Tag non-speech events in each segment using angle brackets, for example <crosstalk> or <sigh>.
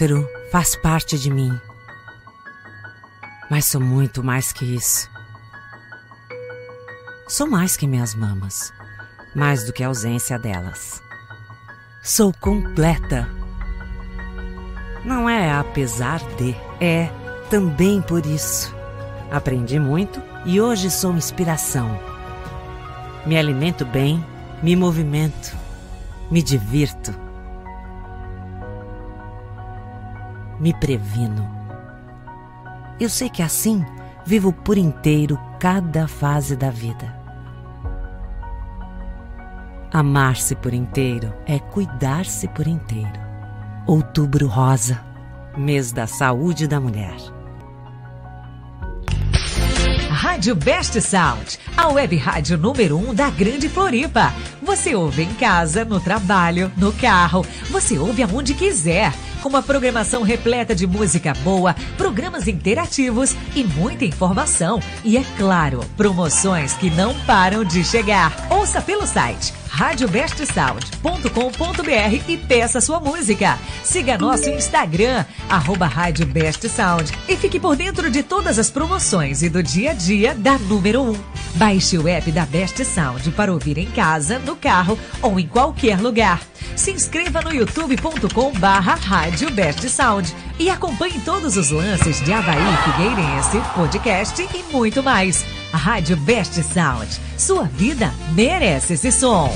Útero faz parte de mim. Mas sou muito mais que isso. Sou mais que minhas mamas, mais do que a ausência delas. Sou completa. Não é apesar de, é também por isso. Aprendi muito e hoje sou inspiração. Me alimento bem, me movimento, me divirto. Me previno. Eu sei que assim vivo por inteiro cada fase da vida. Amar-se por inteiro é cuidar-se por inteiro. Outubro Rosa, mês da saúde da mulher. Rádio Best Sound, a web rádio número 1 um da Grande Floripa. Você ouve em casa, no trabalho, no carro, você ouve aonde quiser com uma programação repleta de música boa, programas interativos e muita informação. E é claro, promoções que não param de chegar. Ouça pelo site radiobestsound.com.br e peça sua música. Siga nosso Instagram, arroba Rádio Best Sound e fique por dentro de todas as promoções e do dia a dia da número 1. Baixe o app da Best Sound para ouvir em casa, no carro ou em qualquer lugar. Se inscreva no youtube.com barra Rádio Best Sound e acompanhe todos os lances de Havaí Figueirense, podcast e muito mais. A Rádio Best Sound. Sua vida merece esse som.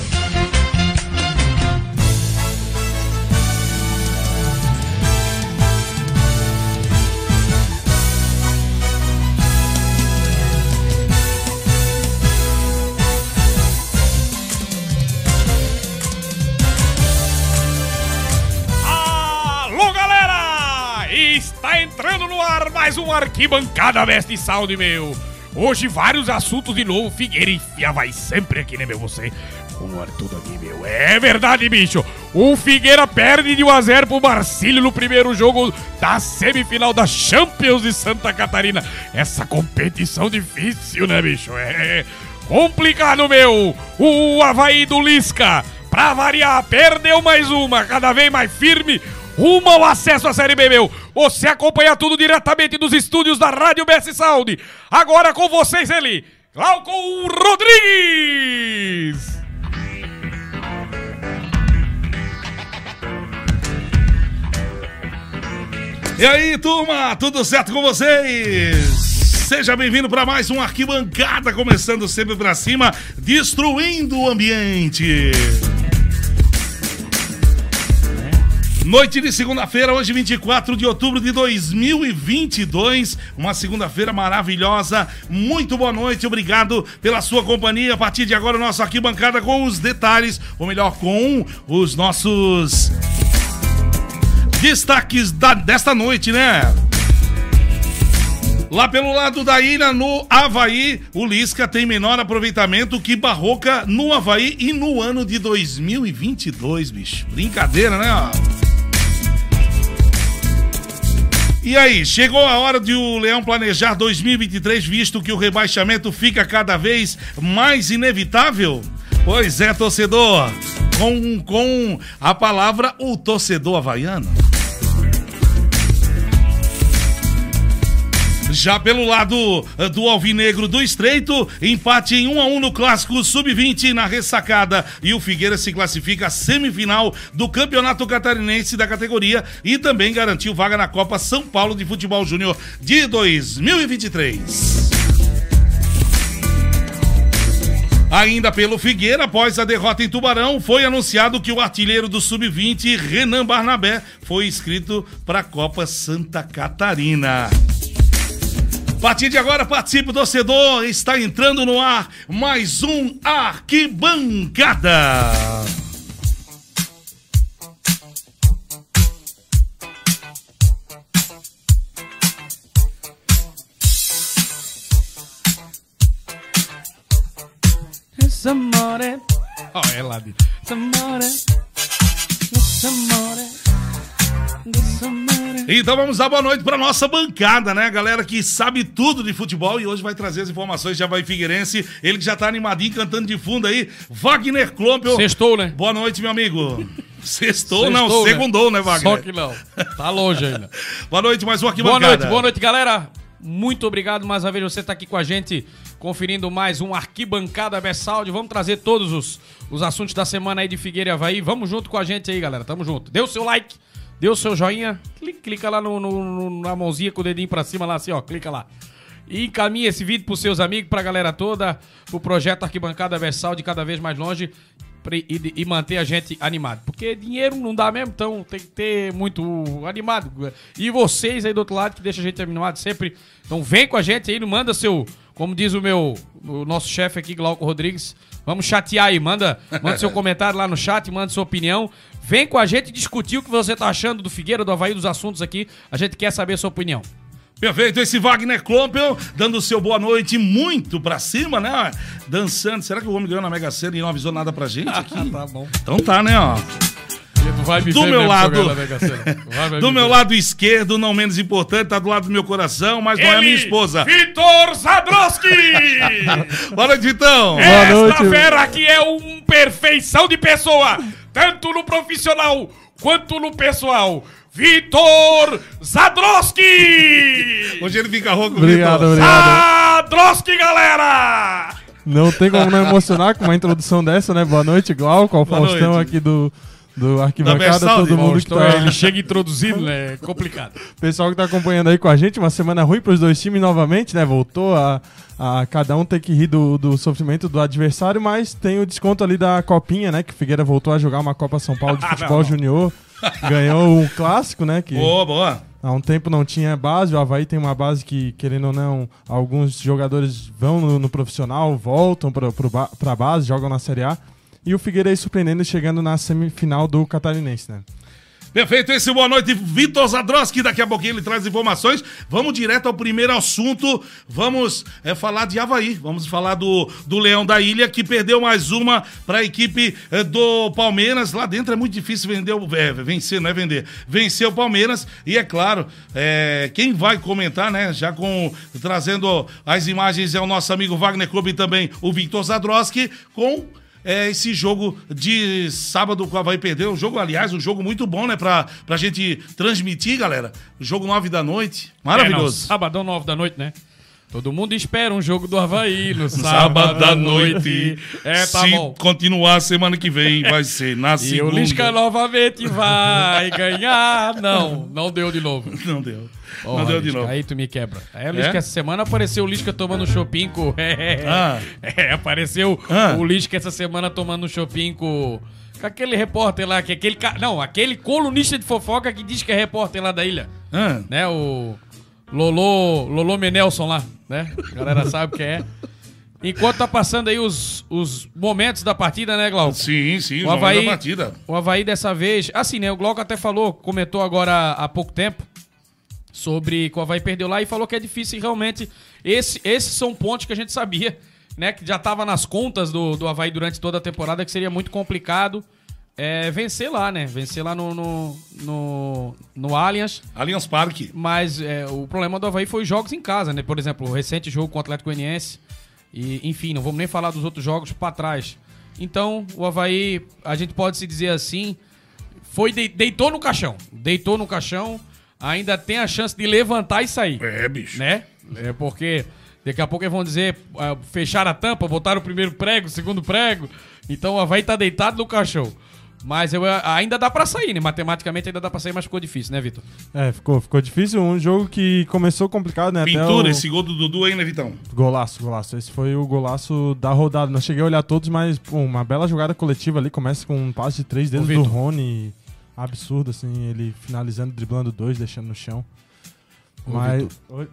Está entrando no ar mais um Arquibancada Best Sound, meu. Hoje vários assuntos de novo. Figueira enfia vai sempre aqui, né, meu? Você com o Arthur aqui, meu. É verdade, bicho. O Figueira perde de 1x0 pro Marcílio no primeiro jogo da semifinal da Champions de Santa Catarina. Essa competição difícil, né, bicho? É complicado, meu. O Havaí do Lisca, pra variar, perdeu mais uma, cada vez mais firme rumo ao acesso à Série B, meu. Você acompanha tudo diretamente dos estúdios da Rádio BS Sound. Agora com vocês ele, Glauco Rodrigues. E aí, turma, tudo certo com vocês? Seja bem-vindo para mais um Arquibancada, começando sempre pra cima, destruindo o ambiente. Noite de segunda-feira, hoje 24 de outubro de 2022, uma segunda-feira maravilhosa. Muito boa noite, obrigado pela sua companhia. A partir de agora, o nosso arquibancada com os detalhes, ou melhor, com os nossos destaques da, desta noite, né? Lá pelo lado da ilha, no Havaí, o Lisca tem menor aproveitamento que Barroca no Havaí e no ano de 2022, bicho. Brincadeira, né? E aí, chegou a hora de o Leão planejar 2023, visto que o rebaixamento fica cada vez mais inevitável? Pois é, torcedor, com, com a palavra o torcedor havaiano. Já pelo lado eh, do Alvinegro do Estreito, empate em 1 a 1 no clássico sub-20 na ressacada e o Figueira se classifica à semifinal do Campeonato Catarinense da categoria e também garantiu vaga na Copa São Paulo de Futebol Júnior de 2023. Ainda pelo Figueira, após a derrota em Tubarão, foi anunciado que o artilheiro do Sub-20, Renan Barnabé, foi inscrito para a Copa Santa Catarina. A partir de agora, participe, torcedor. Está entrando no ar mais um Arquibancada. Samore. Ó, é lá. Samore. Samore. Então vamos dar boa noite para nossa bancada, né? Galera que sabe tudo de futebol e hoje vai trazer as informações de Havaí Figueirense. Ele que já tá animadinho, cantando de fundo aí. Wagner Kloppel. Sextou, né? Boa noite, meu amigo. <laughs> Sextou, não, né? segundou, né, Wagner? Só que não. Tá longe ainda. <laughs> Boa noite, mais uma aqui boa noite, boa noite, galera. Muito obrigado mais uma vez você estar aqui com a gente, conferindo mais um Arquibancada Bessalde. Vamos trazer todos os, os assuntos da semana aí de Figueira e Havaí. Vamos junto com a gente aí, galera. Tamo junto. Dê o seu like, o seu joinha, clica, clica lá no, no- na mãozinha com o dedinho pra cima, lá assim, ó, clica lá. E encaminha esse vídeo pros seus amigos, pra galera toda, pro projeto Arquibancada Bessalde cada vez mais longe e, e manter a gente animado. Porque dinheiro não dá mesmo, então tem que ter muito animado. E vocês aí do outro lado que deixa a gente animado sempre. Então vem com a gente aí, não manda seu, como diz o meu, o nosso chefe aqui, Glauco Rodrigues, vamos chatear aí, manda, manda seu comentário lá no chat, manda sua opinião. Vem com a gente discutir o que você tá achando do Figueira, do Havaí, dos assuntos aqui. A gente quer saber a sua opinião. Perfeito, esse Wagner Kloppel dando o seu boa noite muito pra cima, né? Dançando. Será que o homem ganhou na Mega Sena e não avisou nada pra gente <laughs> aqui? tá bom. Então tá, né, ó. Vai me Do ver meu mesmo lado-. Vai, vai <laughs> Do me meu ver. lado esquerdo, não menos importante, tá do lado do meu coração, mas não é minha esposa. Vitor Zadroski! <laughs> Boa noite, Vitão. Esta fera aqui é um perfeição de pessoa, tanto no profissional quanto no pessoal. Vitor Zadroski! Hoje ele fica rouco, Obrigado, Vitor. obrigado. Zadroski, galera! Não tem como não emocionar com uma introdução dessa, né? Boa noite, Glauco, ao Boa Faustão noite. aqui do, do Arquibancada, todo mundo que Faustão, tá... ele chega introduzindo, né? É complicado. <laughs> Pessoal que tá acompanhando aí com a gente, uma semana ruim pros dois times novamente, né? Voltou a, a cada um ter que rir do, do sofrimento do adversário, mas tem o desconto ali da copinha, né? Que o Figueira voltou a jogar uma Copa São Paulo de <laughs> futebol junior. Ganhou um clássico, né? Que Boa, boa. há um tempo não tinha base. O Havaí tem uma base que, querendo ou não, alguns jogadores vão no, no profissional, voltam ba- pra base, jogam na Série A. E o Figueira aí surpreendendo chegando na semifinal do Catarinense, né? Perfeito, esse boa noite, Vitor Zadroski. Daqui a pouquinho ele traz informações. Vamos direto ao primeiro assunto. Vamos é, falar de Havaí. Vamos falar do, do Leão da Ilha, que perdeu mais uma para a equipe é, do Palmeiras. Lá dentro é muito difícil vender, é, vencer, não é vender. Vencer o Palmeiras. E é claro, é, quem vai comentar, né? Já com trazendo as imagens é o nosso amigo Wagner Clube e também o Vitor Zadroski com é, esse jogo de sábado que o Havaí perdeu. Um jogo, aliás, um jogo muito bom, né? Pra, pra gente transmitir, galera. Jogo nove da noite. É, não, Maravilhoso. sabadão, nove da noite, né? Todo mundo espera um jogo do Havaí no <laughs> Sábado da noite. É, tá Se bom. continuar semana que vem, vai ser na <laughs> E segunda. o Lisca novamente vai ganhar. Não, não deu de novo. <laughs> Não deu. Porra, não deu de Lisca, novo. Aí tu me quebra. É, Lisca, É? essa semana apareceu o Lisca tomando shopping com. É, <laughs> Ah. é, apareceu Ah. o Lisca essa semana tomando shopping com. Com aquele repórter lá, que é aquele. Não, aquele colunista de fofoca que diz que é repórter lá da ilha. Ah, Né? O. Lolo. Lolo Menelson lá, né? A galera <laughs> sabe quem é. Enquanto tá passando aí os, os momentos da partida, né, Glauco? sim, sim, O Havaí... da partida. O Havaí dessa vez. Assim, né? O Glauco até falou, comentou agora há pouco tempo sobre que o Havaí perdeu lá e falou que é difícil e realmente. Esse, esses são pontos que a gente sabia, né? Que já tava nas contas do, do Havaí durante toda a temporada, que seria muito complicado é, vencer lá, né? Vencer lá no, no, no, no Allianz. Allianz Parque. Mas é, o problema do Havaí foi os jogos em casa, né? Por exemplo, o recente jogo com o Atlético Goianiense. E, enfim, não vamos nem falar dos outros jogos pra trás. Então, o Havaí, a gente pode se dizer assim, foi de- deitou no caixão. Deitou no caixão, ainda tem a chance de levantar e sair. É, bicho. Né? É porque daqui a pouco eles vão dizer, ah, fecharam a tampa, botaram o primeiro prego, o segundo prego. Então o Havaí tá deitado no caixão. Mas eu, ainda dá pra sair, né? Matematicamente ainda dá pra sair, mas ficou difícil, né, Vitor? É, ficou, ficou difícil. Um jogo que começou complicado, né? Até Pintura, o... esse gol do Dudu aí, né, Vitão? Golaço, golaço. Esse foi o golaço da rodada. Não cheguei a olhar todos, mas pô, uma bela jogada coletiva ali. Começa com um passe de três dedos do. Rony. Absurdo, assim. Ele finalizando, driblando dois, deixando no chão. Ô, mas. Oi?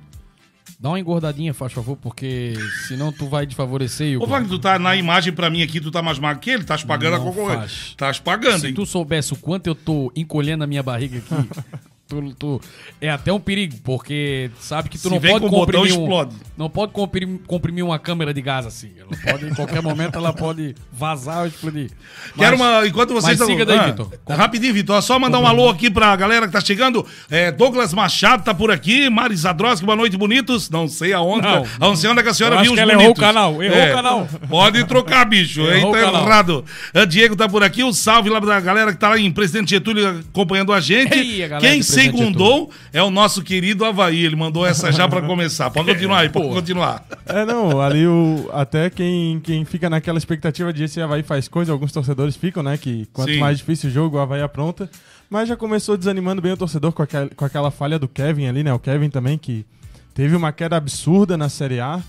Dá uma engordadinha, faz favor, porque senão tu vai desfavorecer o. Ô, Wagner, tu tá na imagem pra mim aqui, tu tá mais magro que ele? Tá pagando Não a concorrência. Tá pagando, Se hein? tu soubesse o quanto eu tô encolhendo a minha barriga aqui, <laughs> tu, tu- é até um perigo, porque sabe que tu Se não pode comprimir um, explode. não pode comprimir, comprimir uma câmera de gás assim. Ela pode, em qualquer momento ela pode vazar ou explodir. Quero Mas- uma. Enquanto vocês mas siga daí, Ah, Vitor. Rapidinho, Vitor. Só mandar um alô aqui pra galera que tá chegando. É, Douglas Machado tá por aqui. Mari Zadroski, boa noite, bonitos. Não sei aonde. Não. Sei onde é que a senhora viu os bonitos. errou o canal, errou o canal. Pode trocar, bicho. Aí Errou tá o canal. errado. Ah, Diego tá por aqui. Um salve lá pra galera que tá lá em Presidente Getúlio acompanhando a gente. Ei, a galera Quem Presidente segundou é o nosso querido Havaí. Ele mandou essa já pra começar. Pode <laughs> continuar aí, pode Pô. continuar. É, não, ali o, até quem, quem fica naquela expectativa de esse Havaí faz coisa, alguns torcedores ficam, né? Que quanto Sim. mais difícil o jogo, o Havaí apronta. Mas já começou desanimando bem o torcedor com aquela, com aquela falha do Kevin ali, né? O Kevin também que teve uma queda absurda na Série A.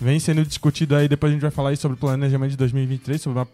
Vem sendo discutido aí, depois a gente vai falar aí sobre o planejamento de 2023, sobre uma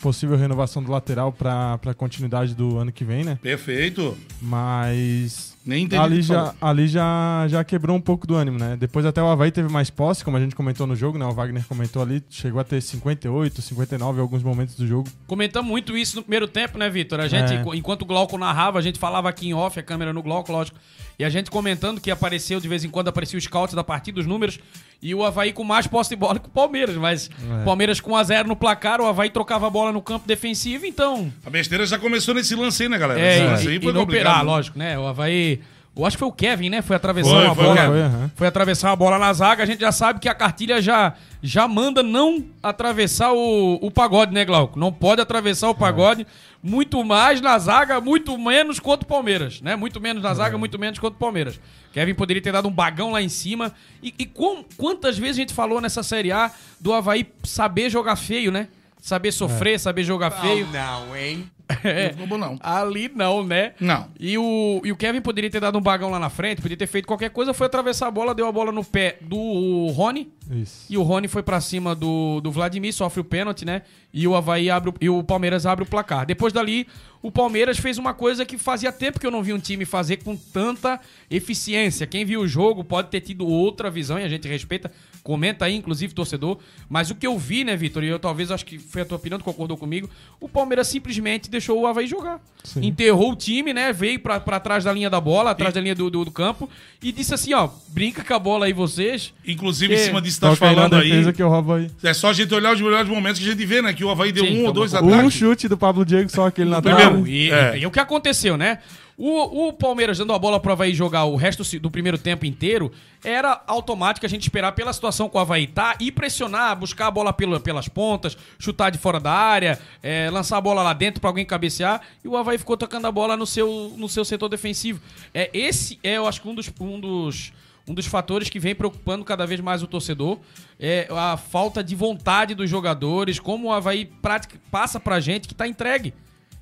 possível renovação do lateral para a continuidade do ano que vem, né? Perfeito. Mas Nem entendi o ali já, ali já, já quebrou um pouco do ânimo, né? Depois até o Havaí teve mais posse, como a gente comentou no jogo, né? O Wagner comentou ali, chegou a ter 58, 59 em alguns momentos do jogo. Comentamos muito isso no primeiro tempo, né, Vitor? A gente, É. enquanto o Glauco narrava, a gente falava aqui em off, a câmera no Glauco, lógico. E a gente comentando que apareceu, de vez em quando, aparecia o scout da partida, os números, e o Havaí com mais posse de bola que o Palmeiras. Mas É. o Palmeiras com 1x0 no placar, o Havaí trocava a bola no campo defensivo, então. A besteira já começou nesse lance aí, né, galera? É, Esse e, lance aí e operar, lógico, né? O Havaí. Eu acho que foi o Kevin, né? Foi atravessar Foi, uma foi bola. Foi, aham. Foi atravessar a bola na zaga, a gente já sabe que a cartilha já, já manda não atravessar o, o pagode, né, Glauco? Não pode atravessar o pagode, muito mais na zaga, muito menos contra o Palmeiras, né? Muito menos na zaga, muito menos contra o Palmeiras. Kevin poderia ter dado um bagão lá em cima. E, e com- quantas vezes a gente falou nessa Série A do Havaí saber jogar feio, né? Saber sofrer, saber jogar feio. Não, hein? É. Não ficou bom, não. Ali não, né? Não. E o, e o Kevin poderia ter dado um bagão lá na frente, poderia ter feito qualquer coisa, foi atravessar a bola, deu a bola no pé do Rony. Isso. E o Rony foi pra cima do, do Vladimir, sofre o pênalti, né? E o Havaí abre o, e o Palmeiras abre o placar. Depois dali, o Palmeiras fez uma coisa que fazia tempo que eu não vi um time fazer com tanta eficiência. Quem viu o jogo pode ter tido outra visão e a gente respeita. Comenta aí, inclusive, torcedor. Mas o que eu vi, né, Vitor? E eu talvez acho que foi a tua opinião, tu concordou comigo. O Palmeiras simplesmente deixou o Havaí jogar. Sim. Enterrou o time, né? Veio pra, pra trás da linha da bola, atrás da linha do, do, do campo. E disse assim: ó, brinca com a bola aí vocês. Inclusive, em É. cima disso que tá na falando aí. que eu roubo aí. É só a gente olhar os melhores momentos que a gente vê, né? Que o Havaí deu Sim, um ou dois Um ataques. chute do Pablo Diego, só aquele na primeiro. trave. E, É. e o que aconteceu, né? O, o Palmeiras dando a bola pro Havaí jogar o resto do primeiro tempo inteiro, era automático a gente esperar pela situação com o Havaí tá e pressionar, buscar a bola pela- pelas pontas, chutar de fora da área, é, lançar a bola lá dentro pra alguém cabecear, e o Havaí ficou tocando a bola no seu, no seu setor defensivo. É, esse é, eu acho que um dos, um dos um dos fatores que vem preocupando cada vez mais o torcedor é a falta de vontade dos jogadores, como o Havaí pratica, passa pra gente que tá entregue.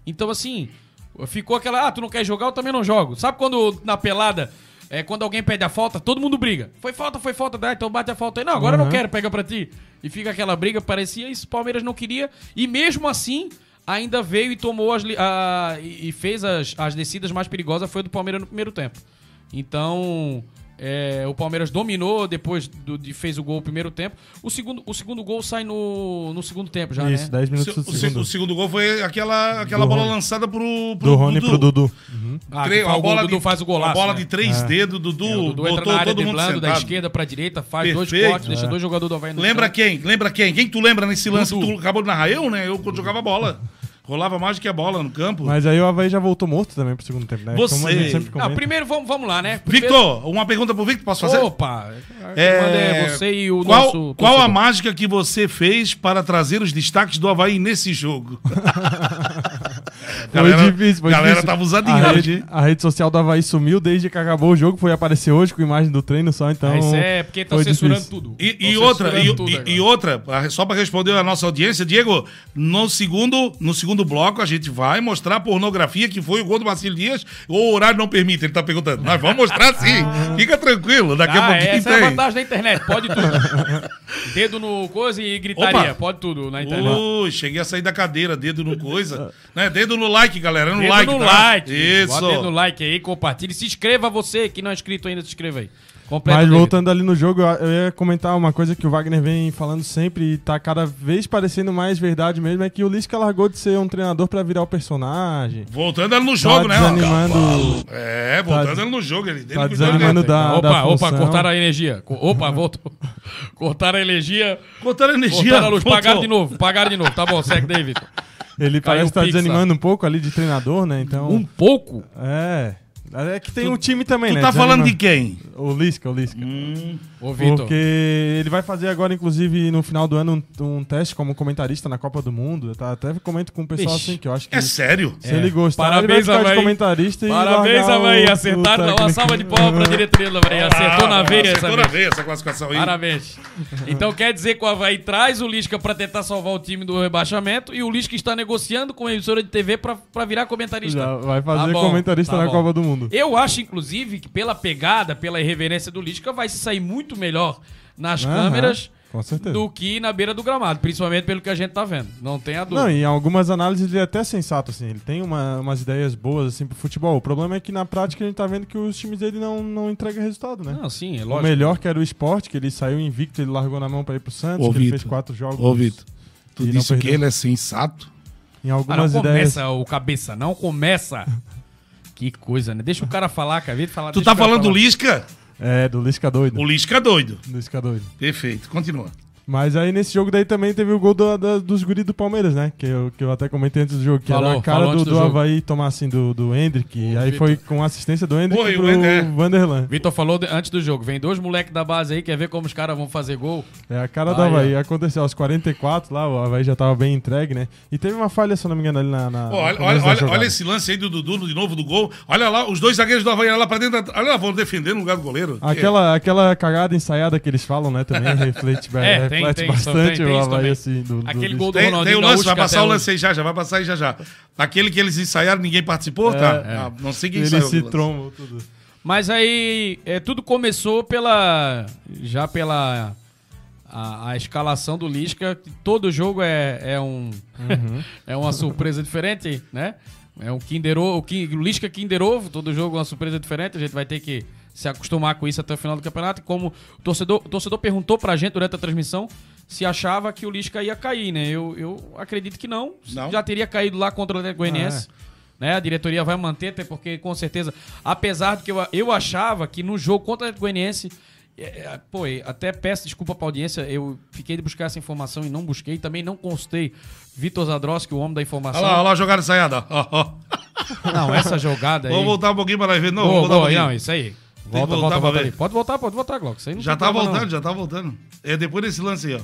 Então, assim, ficou aquela, ah, tu não quer jogar, eu também não jogo. Sabe quando na pelada, é, quando alguém pede a falta, todo mundo briga. Foi falta, foi falta, dá, então bate a falta aí. Não, agora eu não Uhum. quero, pega pra ti. E fica aquela briga, parecia isso, o Palmeiras não queria. E mesmo assim, ainda veio e tomou as, a- e e fez as, as descidas mais perigosas, foi do Palmeiras no primeiro tempo. Então, é, o Palmeiras dominou depois do, de fez o gol no primeiro tempo. O segundo, o segundo gol sai no, no segundo tempo já, Isso, né? 10 O, minutos se- do o se- segundo. o segundo gol foi aquela, aquela Do bola Rony. lançada pro, pro Do Rony pro Dudu. Ah, que Tre- faz a bola Dudu de, faz o golaço. A bola né? de três dedos, Dudu, É, o Dudu entra botou na área todo mundo driblando da sentado. esquerda pra direita, faz dois Perfeito. cortes, deixa dois jogadores do Havaí no Lembra chão. quem? Lembra quem? Quem que tu lembra nesse lance Dudu. que tu acabou de narrar? Eu, né? Eu quando jogava bola. Rolava mais do que a bola no campo. Mas aí o Havaí já voltou morto também pro segundo tempo, né? Você- Como a gente sempre Ah, primeiro vamos, vamos lá, né? Primeiro- Victor, uma pergunta pro Victor, posso fazer? Opa! É... É você e o qual, nosso qual a mágica que você fez para trazer os destaques do Havaí nesse jogo? <laughs> Foi difícil, foi galera difícil. tava usadinha a hoje. rede, a rede social do Havaí sumiu desde que acabou o jogo, foi aparecer hoje com imagem do treino só, então... Ah, isso é porque estão foi censurando difícil. tudo. E, Tão e outra, e, tudo e- e outra, ah, só para responder a nossa audiência, Diego, no segundo, no segundo bloco a gente vai mostrar a pornografia que foi o gol do Marcelo Dias, ou o horário não permite, ele tá perguntando. Nós vamos mostrar sim, <laughs> fica tranquilo, daqui a Ah, pouquinho essa é a tem. vantagem da internet, pode tudo. <laughs> Dedo no coisa e gritaria, Opa. pode tudo na internet. Ui, cheguei a sair da cadeira, dedo no coisa. né? Dedo no like, galera, no Dedo like, no tá? like. Isso. Bota no like aí, compartilhe. Se inscreva você que não é inscrito ainda, se inscreva aí. Completa, Mas voltando ali no jogo, eu ia comentar uma coisa que o Wagner vem falando sempre e tá cada vez parecendo mais verdade mesmo, é que o Lisca largou de ser um treinador pra virar o personagem. Voltando ele no jogo, tá né? desanimando, É, voltando Tá- ele no jogo. Ele, tá desanimando da, opa, da opa, função. cortaram a energia. Opa, <laughs> voltou. cortaram a energia. Cortaram energia. Cortaram a luz. voltou. Pagaram de novo. Pagaram de novo. Tá bom, segue, David. Ele <laughs> parece estar Pix, desanimando um pouco ali de treinador, né? Então, Um pouco? é. É que tem um time também, Tu né? tá falando de quem? O Lisca, o Lisca. Ô, Vitor. Porque ele vai fazer agora, inclusive, no final do ano, um, um teste como comentarista na Copa do Mundo. Tá? Até comento com o pessoal Ixi, assim, que eu acho que É sério? se ele gostar, Parabéns, ele vai ficar de comentarista e Parabéns, Havaí. o- Acertaram. o Dá uma salva de palmas pra diretoria do Havaí. Acertou na veia essa Ah, Acertou vez. na veia essa classificação aí. Parabéns. Então quer dizer que o Havaí traz o Lisca pra tentar salvar o time do rebaixamento e o Lisca está negociando com a emissora de TV pra, pra virar comentarista. Já vai fazer Tá bom, comentarista tá na bom. Copa do Mundo. Eu acho, inclusive, que pela pegada, pela irreverência do Lisca, vai se sair muito melhor nas Aham, câmeras com certeza. do que na beira do gramado, principalmente pelo que a gente tá vendo. Não tem a dúvida. Não, e em algumas análises ele é até sensato, assim. Ele tem uma- umas ideias boas, assim, pro futebol. O problema é que na prática a gente tá vendo que os times dele não, não entregam resultado, né? Não, sim, é o lógico. melhor que era o esporte, que ele saiu invicto, ele largou na mão pra ir pro Santos, Ô, que ele Vitor. fez quatro jogos. Ô, Vitor, tu e não disse que perdeu. ele é sensato? Em Ah, não algumas ideias. começa o cabeça, não começa. <laughs> que coisa, né? Deixa o cara falar, cara. Vem falar, Tu deixa tá o cara falando do falar. Lisca? É, do Lisca doido. O Lisca doido. Do Lisca doido. Perfeito, continua. Mas aí nesse jogo daí também teve o gol do- da- dos guris do Palmeiras, né? Que eu, que eu até comentei antes do jogo, que Falou, era a cara do, do do. Havaí tomar assim do, do Hendrick. E aí Vitor. foi com assistência do Hendrick o pro Ender- Vanderlan. Vitor falou de- antes do jogo. Vem dois moleques da base aí, quer ver como os caras vão fazer gol? É a cara do Aí, Havaí. Aconteceu aos 44 lá, o Havaí já tava bem entregue, né? E teve uma falha, se eu não me engano, ali na. na no olha, olha, da olha, olha esse lance aí do Dudu de novo do gol. Olha lá, os dois zagueiros do Havaí olha lá pra dentro. da- Olha lá, vão defender no lugar do goleiro. Aquela, aquela cagada ensaiada que eles falam, né? Também <laughs> reflete, É, tem- reflete tem bastante tem- tem o Havaí, assim. Do, do Aquele gol do Tem, tem Ronaldinho o lance, vai passar o lance aí já, já vai passar aí já já. Aquele que eles ensaiaram, ninguém participou, tá? Ah, não sei quem Ele ensaiou. se tudo. Mas aí é, tudo começou pela. Já pela. A, a escalação do Lisca. que Todo jogo é, é um. <laughs> é uma surpresa diferente, né? É um Kinder Ovo, o Lisca Kinder Ovo, todo jogo é uma surpresa diferente. A gente vai ter que se acostumar com isso até o final do campeonato. E como o torcedor, o torcedor perguntou pra gente durante a transmissão se achava que o Lisca ia cair, né? Eu, eu acredito que não. Não? Já teria caído lá contra o Atlético Goianiense. Né? A diretoria vai manter, até porque com certeza, apesar de que eu, eu achava que no jogo contra o Atlético Goianiense, é, é, pô, até peço desculpa pra audiência, eu fiquei de buscar essa informação e não busquei, também não constei Vitor Zadroski, o homem da informação. Olha lá, olha lá a jogada ensaiada. ó, ó. Não, essa jogada <laughs> aí. Vamos voltar um pouquinho para nós ver. Não, Boa, vamos voltar um boa, pouquinho. não, isso aí. Volta, volta, volta ali. Pode voltar, pode voltar, Glauco. Isso aí não Já tá problema, voltando, não. já tá voltando. É depois desse lance aí, ó.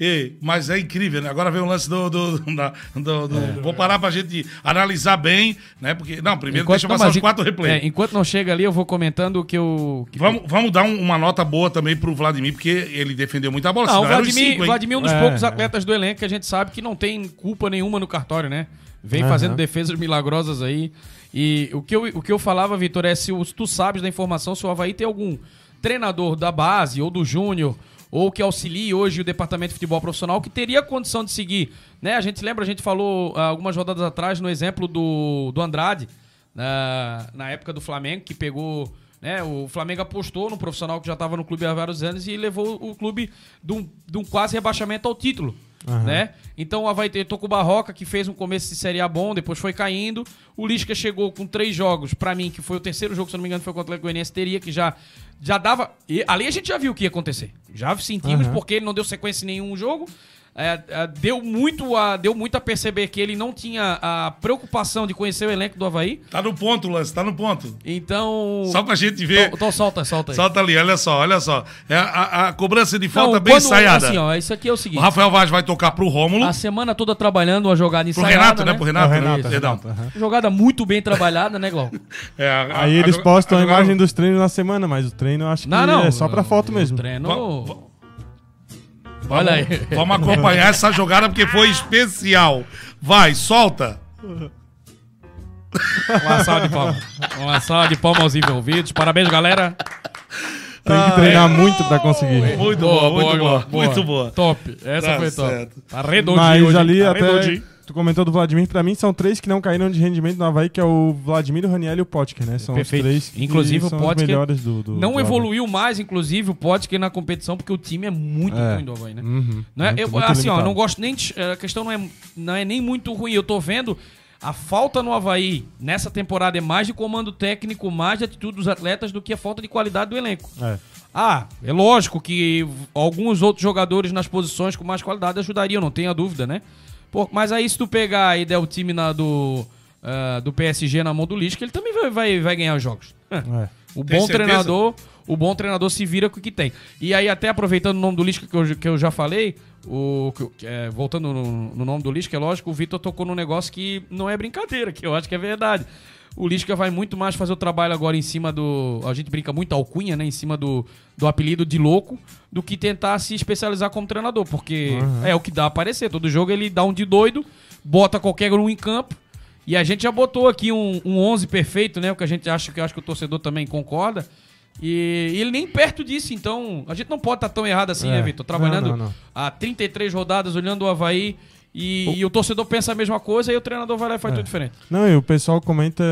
E, mas é incrível, né? Agora vem o lance do. do, do- do- Vou parar pra gente analisar bem, né? Porque. Não, primeiro deixa eu não, passar mas os quatro replays. é, enquanto não chega ali, eu vou comentando o que eu. que- Vamos, vamos dar um- uma nota boa também pro Vladimir, porque ele defendeu muita bola. Não, o Vladimir, cinco? Vladimir é um dos É, poucos é. atletas do elenco que a gente sabe que não tem culpa nenhuma no cartório, né? Vem Aham. fazendo defesas milagrosas aí. E o que eu, o que eu falava, Vitor, é se tu sabes da informação, se o Havaí tem algum treinador da base ou do Júnior ou que auxilie hoje o departamento de futebol profissional que teria condição de seguir. Né? A gente lembra, a gente falou ah, algumas rodadas atrás no exemplo do, do Andrade, na, na época do Flamengo, que pegou. Né, o Flamengo apostou no profissional que já estava no clube há vários anos e levou o clube de um, de um quase rebaixamento ao título. Né? Então o Havaí tentou com o Barroca, que fez um começo de Série A bom, depois foi caindo. O Lisca chegou com três jogos, pra mim, que foi o terceiro jogo, se não me engano, foi contra o Atlético Goianiense, teria que já, já dava... E, ali a gente já viu o que ia acontecer. Já sentimos, porque ele não deu sequência em nenhum jogo. É, é, deu, muito a, deu muito a perceber que ele não tinha a preocupação de conhecer o elenco do Havaí. Tá no ponto, Lance, tá no ponto. Então... Só pra gente ver. Então, então solta, solta aí. Solta ali, olha só, olha só. É a, a- a cobrança de falta Não, bem quando- ensaiada. Assim, ó, isso aqui é o o seguinte. Rafael Vaz vai tocar pro Rômulo. A semana toda trabalhando uma jogada Pro ensaiada, Renato, né? né? Pro Renato, É o né? Renato, Perdão. Renato, aham. Jogada muito bem trabalhada, né, Glauco? <laughs> É, a- a- Aí eles a- postam a, imagem dos treinos na semana, mas o treino eu acho que Não, não. é só pra foto o mesmo. Treino. Va- Olha Vamos- aí. Vamos acompanhar essa jogada porque foi especial. Vai, solta. Uma salva de palmas. Uma salva de palmas aos envolvidos. Parabéns, galera. Tem que treinar muito pra conseguir. Muito boa, muito boa, Glauco, muito boa. Top. Essa Tá foi top. certo. Tá redondinho Mas hoje, ali tá até, redondinho. Tu comentou do Vladimir, pra mim são três que não caíram de rendimento no Havaí, que é o Vladimir, o Raniel e o Potker, né? São Perfeito. os três que Inclusive, o são os Potker melhores do, do Não do evoluiu mais, inclusive, o Potker na competição, porque o time é muito É. ruim do Havaí, né? Uhum. Não é, Muito- eu, muito assim, ó, limitado. não gosto nem de, A questão não é, não é nem muito ruim. Eu tô vendo a falta no Havaí nessa temporada é mais de comando técnico, mais de atitude dos atletas do que a falta de qualidade do elenco. É. Ah, é lógico que alguns outros jogadores nas posições com mais qualidade ajudariam, não tenha dúvida, né? Pô, mas aí se tu pegar e der o time na, do, ah, do PSG na mão do Lisca, ele também vai, vai, vai ganhar os jogos. É. O Tem bom certeza? treinador, o bom treinador se vira com o que tem. E aí, até aproveitando o nome do Lisca que eu, que eu já falei, o, é, voltando no, no nome do Lisca, é lógico, o Vitor tocou num negócio que não é brincadeira, que eu acho que é verdade. O Lisca vai muito mais fazer o trabalho agora em cima do. A gente brinca muito alcunha, né? Em cima do, do apelido de louco, do que tentar se especializar como treinador, porque é o que dá a aparecer. Todo jogo ele dá um de doido, bota qualquer um em campo. E a gente já botou aqui um, um 11 perfeito, né? O que a gente acha que acho que o torcedor também concorda. E, e ele nem perto disso, então a gente não pode estar tão errado assim, É. né, Vitor? Trabalhando Não, não, não. há 33 rodadas, olhando o Havaí e, e o torcedor pensa a mesma coisa e o treinador vai lá e faz É. tudo diferente. Não, e o pessoal comenta,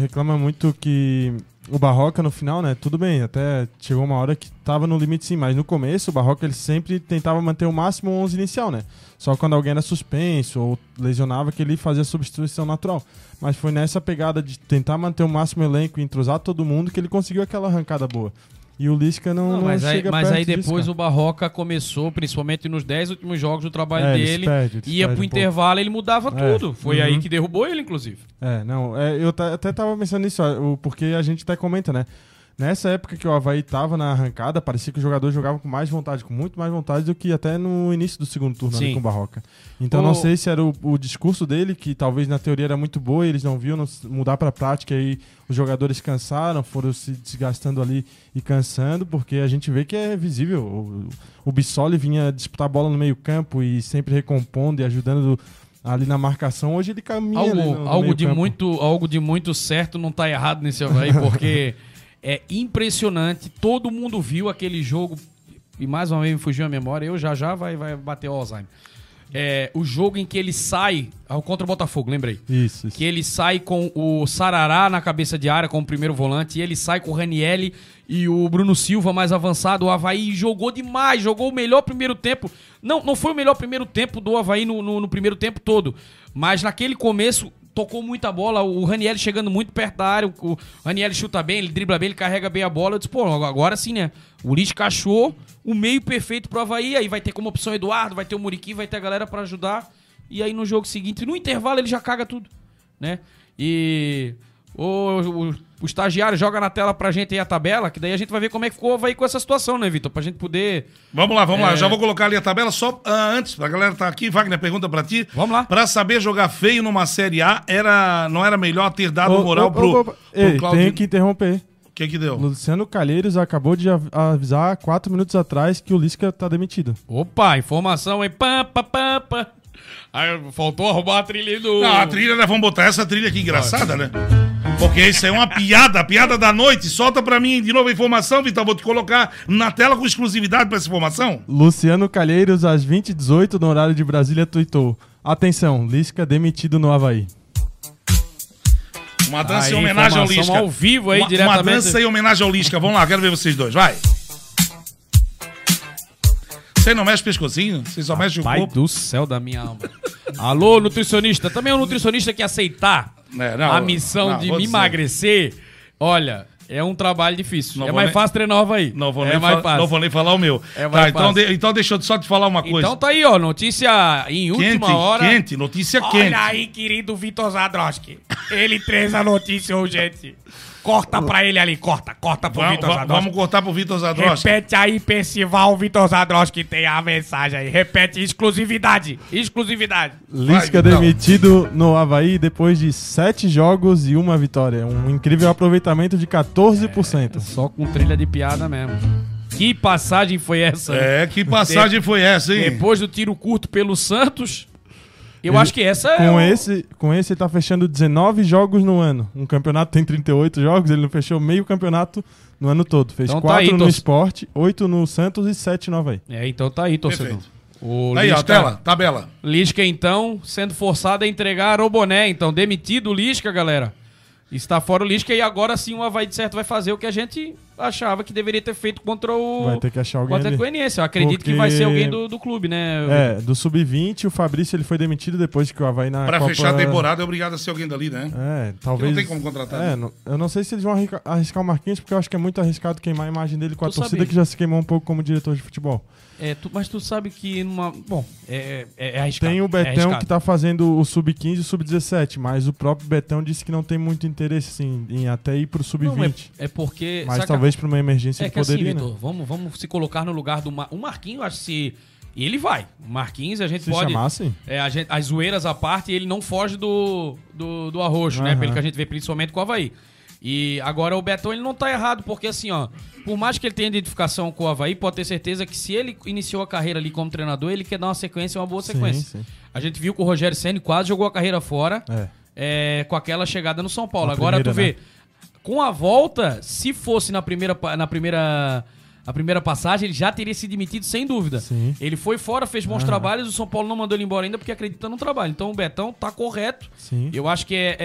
reclama muito que o Barroca no final, né? Tudo bem, até chegou uma hora que tava no limite sim, mas no começo o Barroca ele sempre tentava manter o máximo 11 inicial, né? Só quando alguém era suspenso ou lesionava que ele fazia a substituição natural. Mas foi nessa pegada de tentar manter o máximo elenco e entrosar todo mundo que ele conseguiu aquela arrancada boa. E o Lisca não, Não, não mas aí, mas aí disso, depois cara. o Barroca começou, principalmente nos 10 últimos jogos do trabalho É, dele, se ia pro um pouco. intervalo ele mudava É. tudo. Foi Uhum. aí que derrubou ele, inclusive. É, não, é, eu até tava pensando nisso, ó, o- porque a gente até comenta, né? Nessa época que o Havaí tava na arrancada, parecia que o jogador jogava com mais vontade, com muito mais vontade do que até no início do segundo turno ali com o Barroca. Então O- não sei se era o, o discurso dele, que talvez na teoria era muito boa e eles não viam não mudar pra prática e aí os jogadores cansaram, foram se desgastando ali e cansando, porque a gente vê que é visível. O, o Bissoli vinha disputar a bola no meio campo e sempre recompondo e ajudando ali na marcação. Hoje ele caminha Algo, no- no algo, de campo. muito, algo de muito certo não tá errado nesse Havaí, porque <laughs> é impressionante. Todo mundo viu aquele jogo, e mais uma vez me fugiu a memória, eu já já vai, vai bater o Alzheimer. É, o jogo em que ele sai, ah, contra o Botafogo, lembrei. Isso, isso. Que ele sai com o Sarará na cabeça de área como primeiro volante, e ele sai com o Ranielli e o Bruno Silva mais avançado. O Havaí jogou demais, jogou o melhor primeiro tempo. Não, não foi o melhor primeiro tempo do Havaí no, no, no primeiro tempo todo, mas naquele começo tocou muita bola. O Ranielli chegando muito perto da área, o Ranielli chuta bem, ele dribla bem, ele carrega bem a bola. Eu disse, pô, agora sim, né? O Lisca achou o meio perfeito pro Havaí, aí vai ter como opção Eduardo, vai ter o Muriqui, vai ter a galera pra ajudar. E aí no jogo seguinte, no intervalo, ele já caga tudo, né? E o, o, o estagiário joga na tela pra gente aí a tabela, que daí a gente vai ver como é que ficou Havaí com essa situação, né, Vitor? Pra gente poder... Vamos lá, vamos lá. É. Eu já vou colocar ali a tabela. Só ah, antes, pra galera tá aqui, Wagner, pergunta pra ti. Vamos lá. Pra saber jogar feio numa Série A, era, não era melhor ter dado Ô, moral ô, pro, ô, ô, pro Ei, Claudinho? tenho que interromper. O que que deu? Luciano Calheiros acabou de av- avisar quatro minutos atrás que o Lisca tá demitido. Opa, informação aí. Pam, pam, pam, pam. Aí faltou arrumar a trilha aí do... Não, a trilha, né? Vamos botar essa trilha aqui engraçada, né? Porque isso é uma piada, a piada da noite. Solta pra mim de novo a informação, Vitor. Vou te colocar na tela com exclusividade pra essa informação. Luciano Calheiros, às 20h18, no horário de Brasília, tuitou. Atenção, Lisca demitido no Havaí. Uma dança Aí, em homenagem ao Lisca. ao vivo aí, uma, diretamente. Uma dança em homenagem ao Lisca. Vamos lá, quero ver vocês dois. Vai. Você não mexe o pescocinho? Você só mexe o Pai corpo? do céu da minha alma. Alô, nutricionista. Também é um nutricionista que aceitar É, não, a missão não, de me dizer. emagrecer, olha, é um trabalho difícil. Não é mais nem- fácil treinar o Havaí. Não vou, é nem mais fácil. não vou nem falar o meu. É tá, mais então, fácil. de- então deixa eu só te falar uma coisa. Então tá aí, ó, notícia em última quente, hora. quente, notícia quente. Olha aí, querido Vitor Zadroski. Ele traz a notícia urgente. Corta pra ele ali, corta, corta pro Vitor Zadroski. vamos cortar pro Vitor Zadroski. Repete aí, Percival Vitor Zadroski, tem a mensagem aí. Repete, exclusividade, exclusividade. Lisca Vai, demitido no Havaí depois de sete jogos e uma vitória. Um incrível aproveitamento de 14%. Só com trilha de piada mesmo. Que passagem foi essa? É, que passagem foi essa, hein? Depois do tiro curto pelo Santos, eu Ele- acho que essa é. Com o- esse, com esse, ele tá fechando 19 jogos no ano. Um campeonato tem 38 jogos, ele não fechou meio campeonato no ano todo. Fez Então tá 4 no torce- esporte, 8 no Santos e 7 no Havaí. É, então tá aí, torcedor. Perfeito. O Aí, ó, Lisca- tela, tabela. Lisca, então, sendo forçado a entregar o boné. Então, demitido o Lisca, galera. Está fora o Lisca e agora sim o Havaí de certo vai fazer o que a gente achava que deveria ter feito contra o, Vai ter que achar o alguém Atlético. Goianiense. Eu acredito que Porque- vai ser alguém do, do clube, né? É, do Sub-20, o Fabrício ele foi demitido depois que o Havaí na Pra Copa... fechar a temporada é obrigado a ser alguém dali, né? É, talvez... não tem como contratar, É, né? não- eu não sei se eles vão arrisca- arriscar o Marquinhos, porque eu acho que é muito arriscado queimar a imagem dele com a torcida que já se queimou um pouco como diretor de futebol. É, tu- mas tu sabe que numa. Bom, é, é, é arriscado. Tem o é Betão arriscado. que tá fazendo o Sub-15 e o Sub-17, mas o próprio Betão disse que não tem muito interesse assim, em até ir pro Não, Sub-20. é, é porque. mas que talvez pra uma emergência É ele que assim, poderia, Vitor, né? vamos, vamos se colocar no lugar do Mar... o Marquinhos, acho que se e ele vai. O Marquinhos, a gente Se pode chamassem? é, a gente- as zoeiras à parte, ele não foge do do, do arrojo, né? Aham. Pelo que a gente vê principalmente com o Havaí. E agora o Betão ele não tá errado, porque assim, ó, por mais que ele tenha identificação com o Havaí, pode ter certeza que se ele iniciou a carreira ali como treinador, ele quer dar uma sequência, uma boa Sim, sequência. sim. A gente viu que o Rogério Senna quase jogou a carreira fora É. é, com aquela chegada no São Paulo. Na Agora tu primeira, vê, com a volta, se fosse na primeira, na primeira, a primeira passagem, ele já teria se demitido sem dúvida. Sim. Ele foi fora, fez bons trabalhos, o São Paulo não mandou ele embora ainda porque acredita no trabalho. Então o Betão tá correto. Sim. Eu acho que é,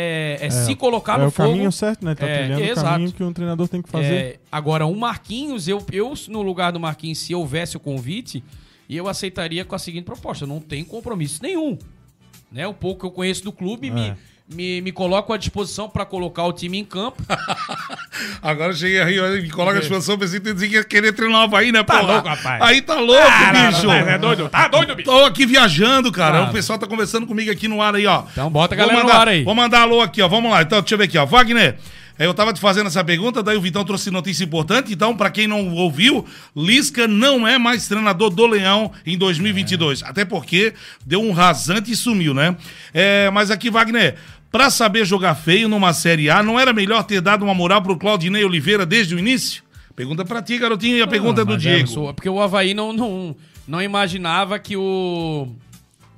é- é se colocar é no o fogo. caminho certo, né? Tá É, trilhando o exato. caminho que um treinador tem que fazer. É, agora, o Marquinhos, eu, eu, no lugar do Marquinhos, se houvesse o convite, eu aceitaria com a seguinte proposta: não tem compromisso nenhum. Né? O pouco que eu conheço do clube me, É. me, me coloco à disposição para colocar o time em campo. <laughs> Agora eu cheguei aí, olha, me coloca a disposição, pensei que você ia querer treinar o Havaí, né, Tá porra? louco, rapaz. Aí tá louco, bicho. É doido? Tá doido, bicho? Tô aqui viajando, cara. Ah. O pessoal tá conversando comigo aqui no ar aí, ó. Então bota a Vou galera no mandar- ar aí. Vou mandar alô aqui, ó. Vamos lá. Então, deixa eu ver aqui, ó. Wagner, eu tava te fazendo essa pergunta, daí o Vitão trouxe notícia importante. Então, pra quem não ouviu, Lisca não é mais treinador do Leão em 2022. Até porque deu um rasante e sumiu, né? É, mas aqui, Wagner, pra saber jogar feio numa Série A, não era melhor ter dado uma moral pro Claudinei Oliveira desde o início? Pergunta pra ti, garotinho, e a pergunta é do Mas Diego. sou- porque o Havaí não, não, não imaginava que o.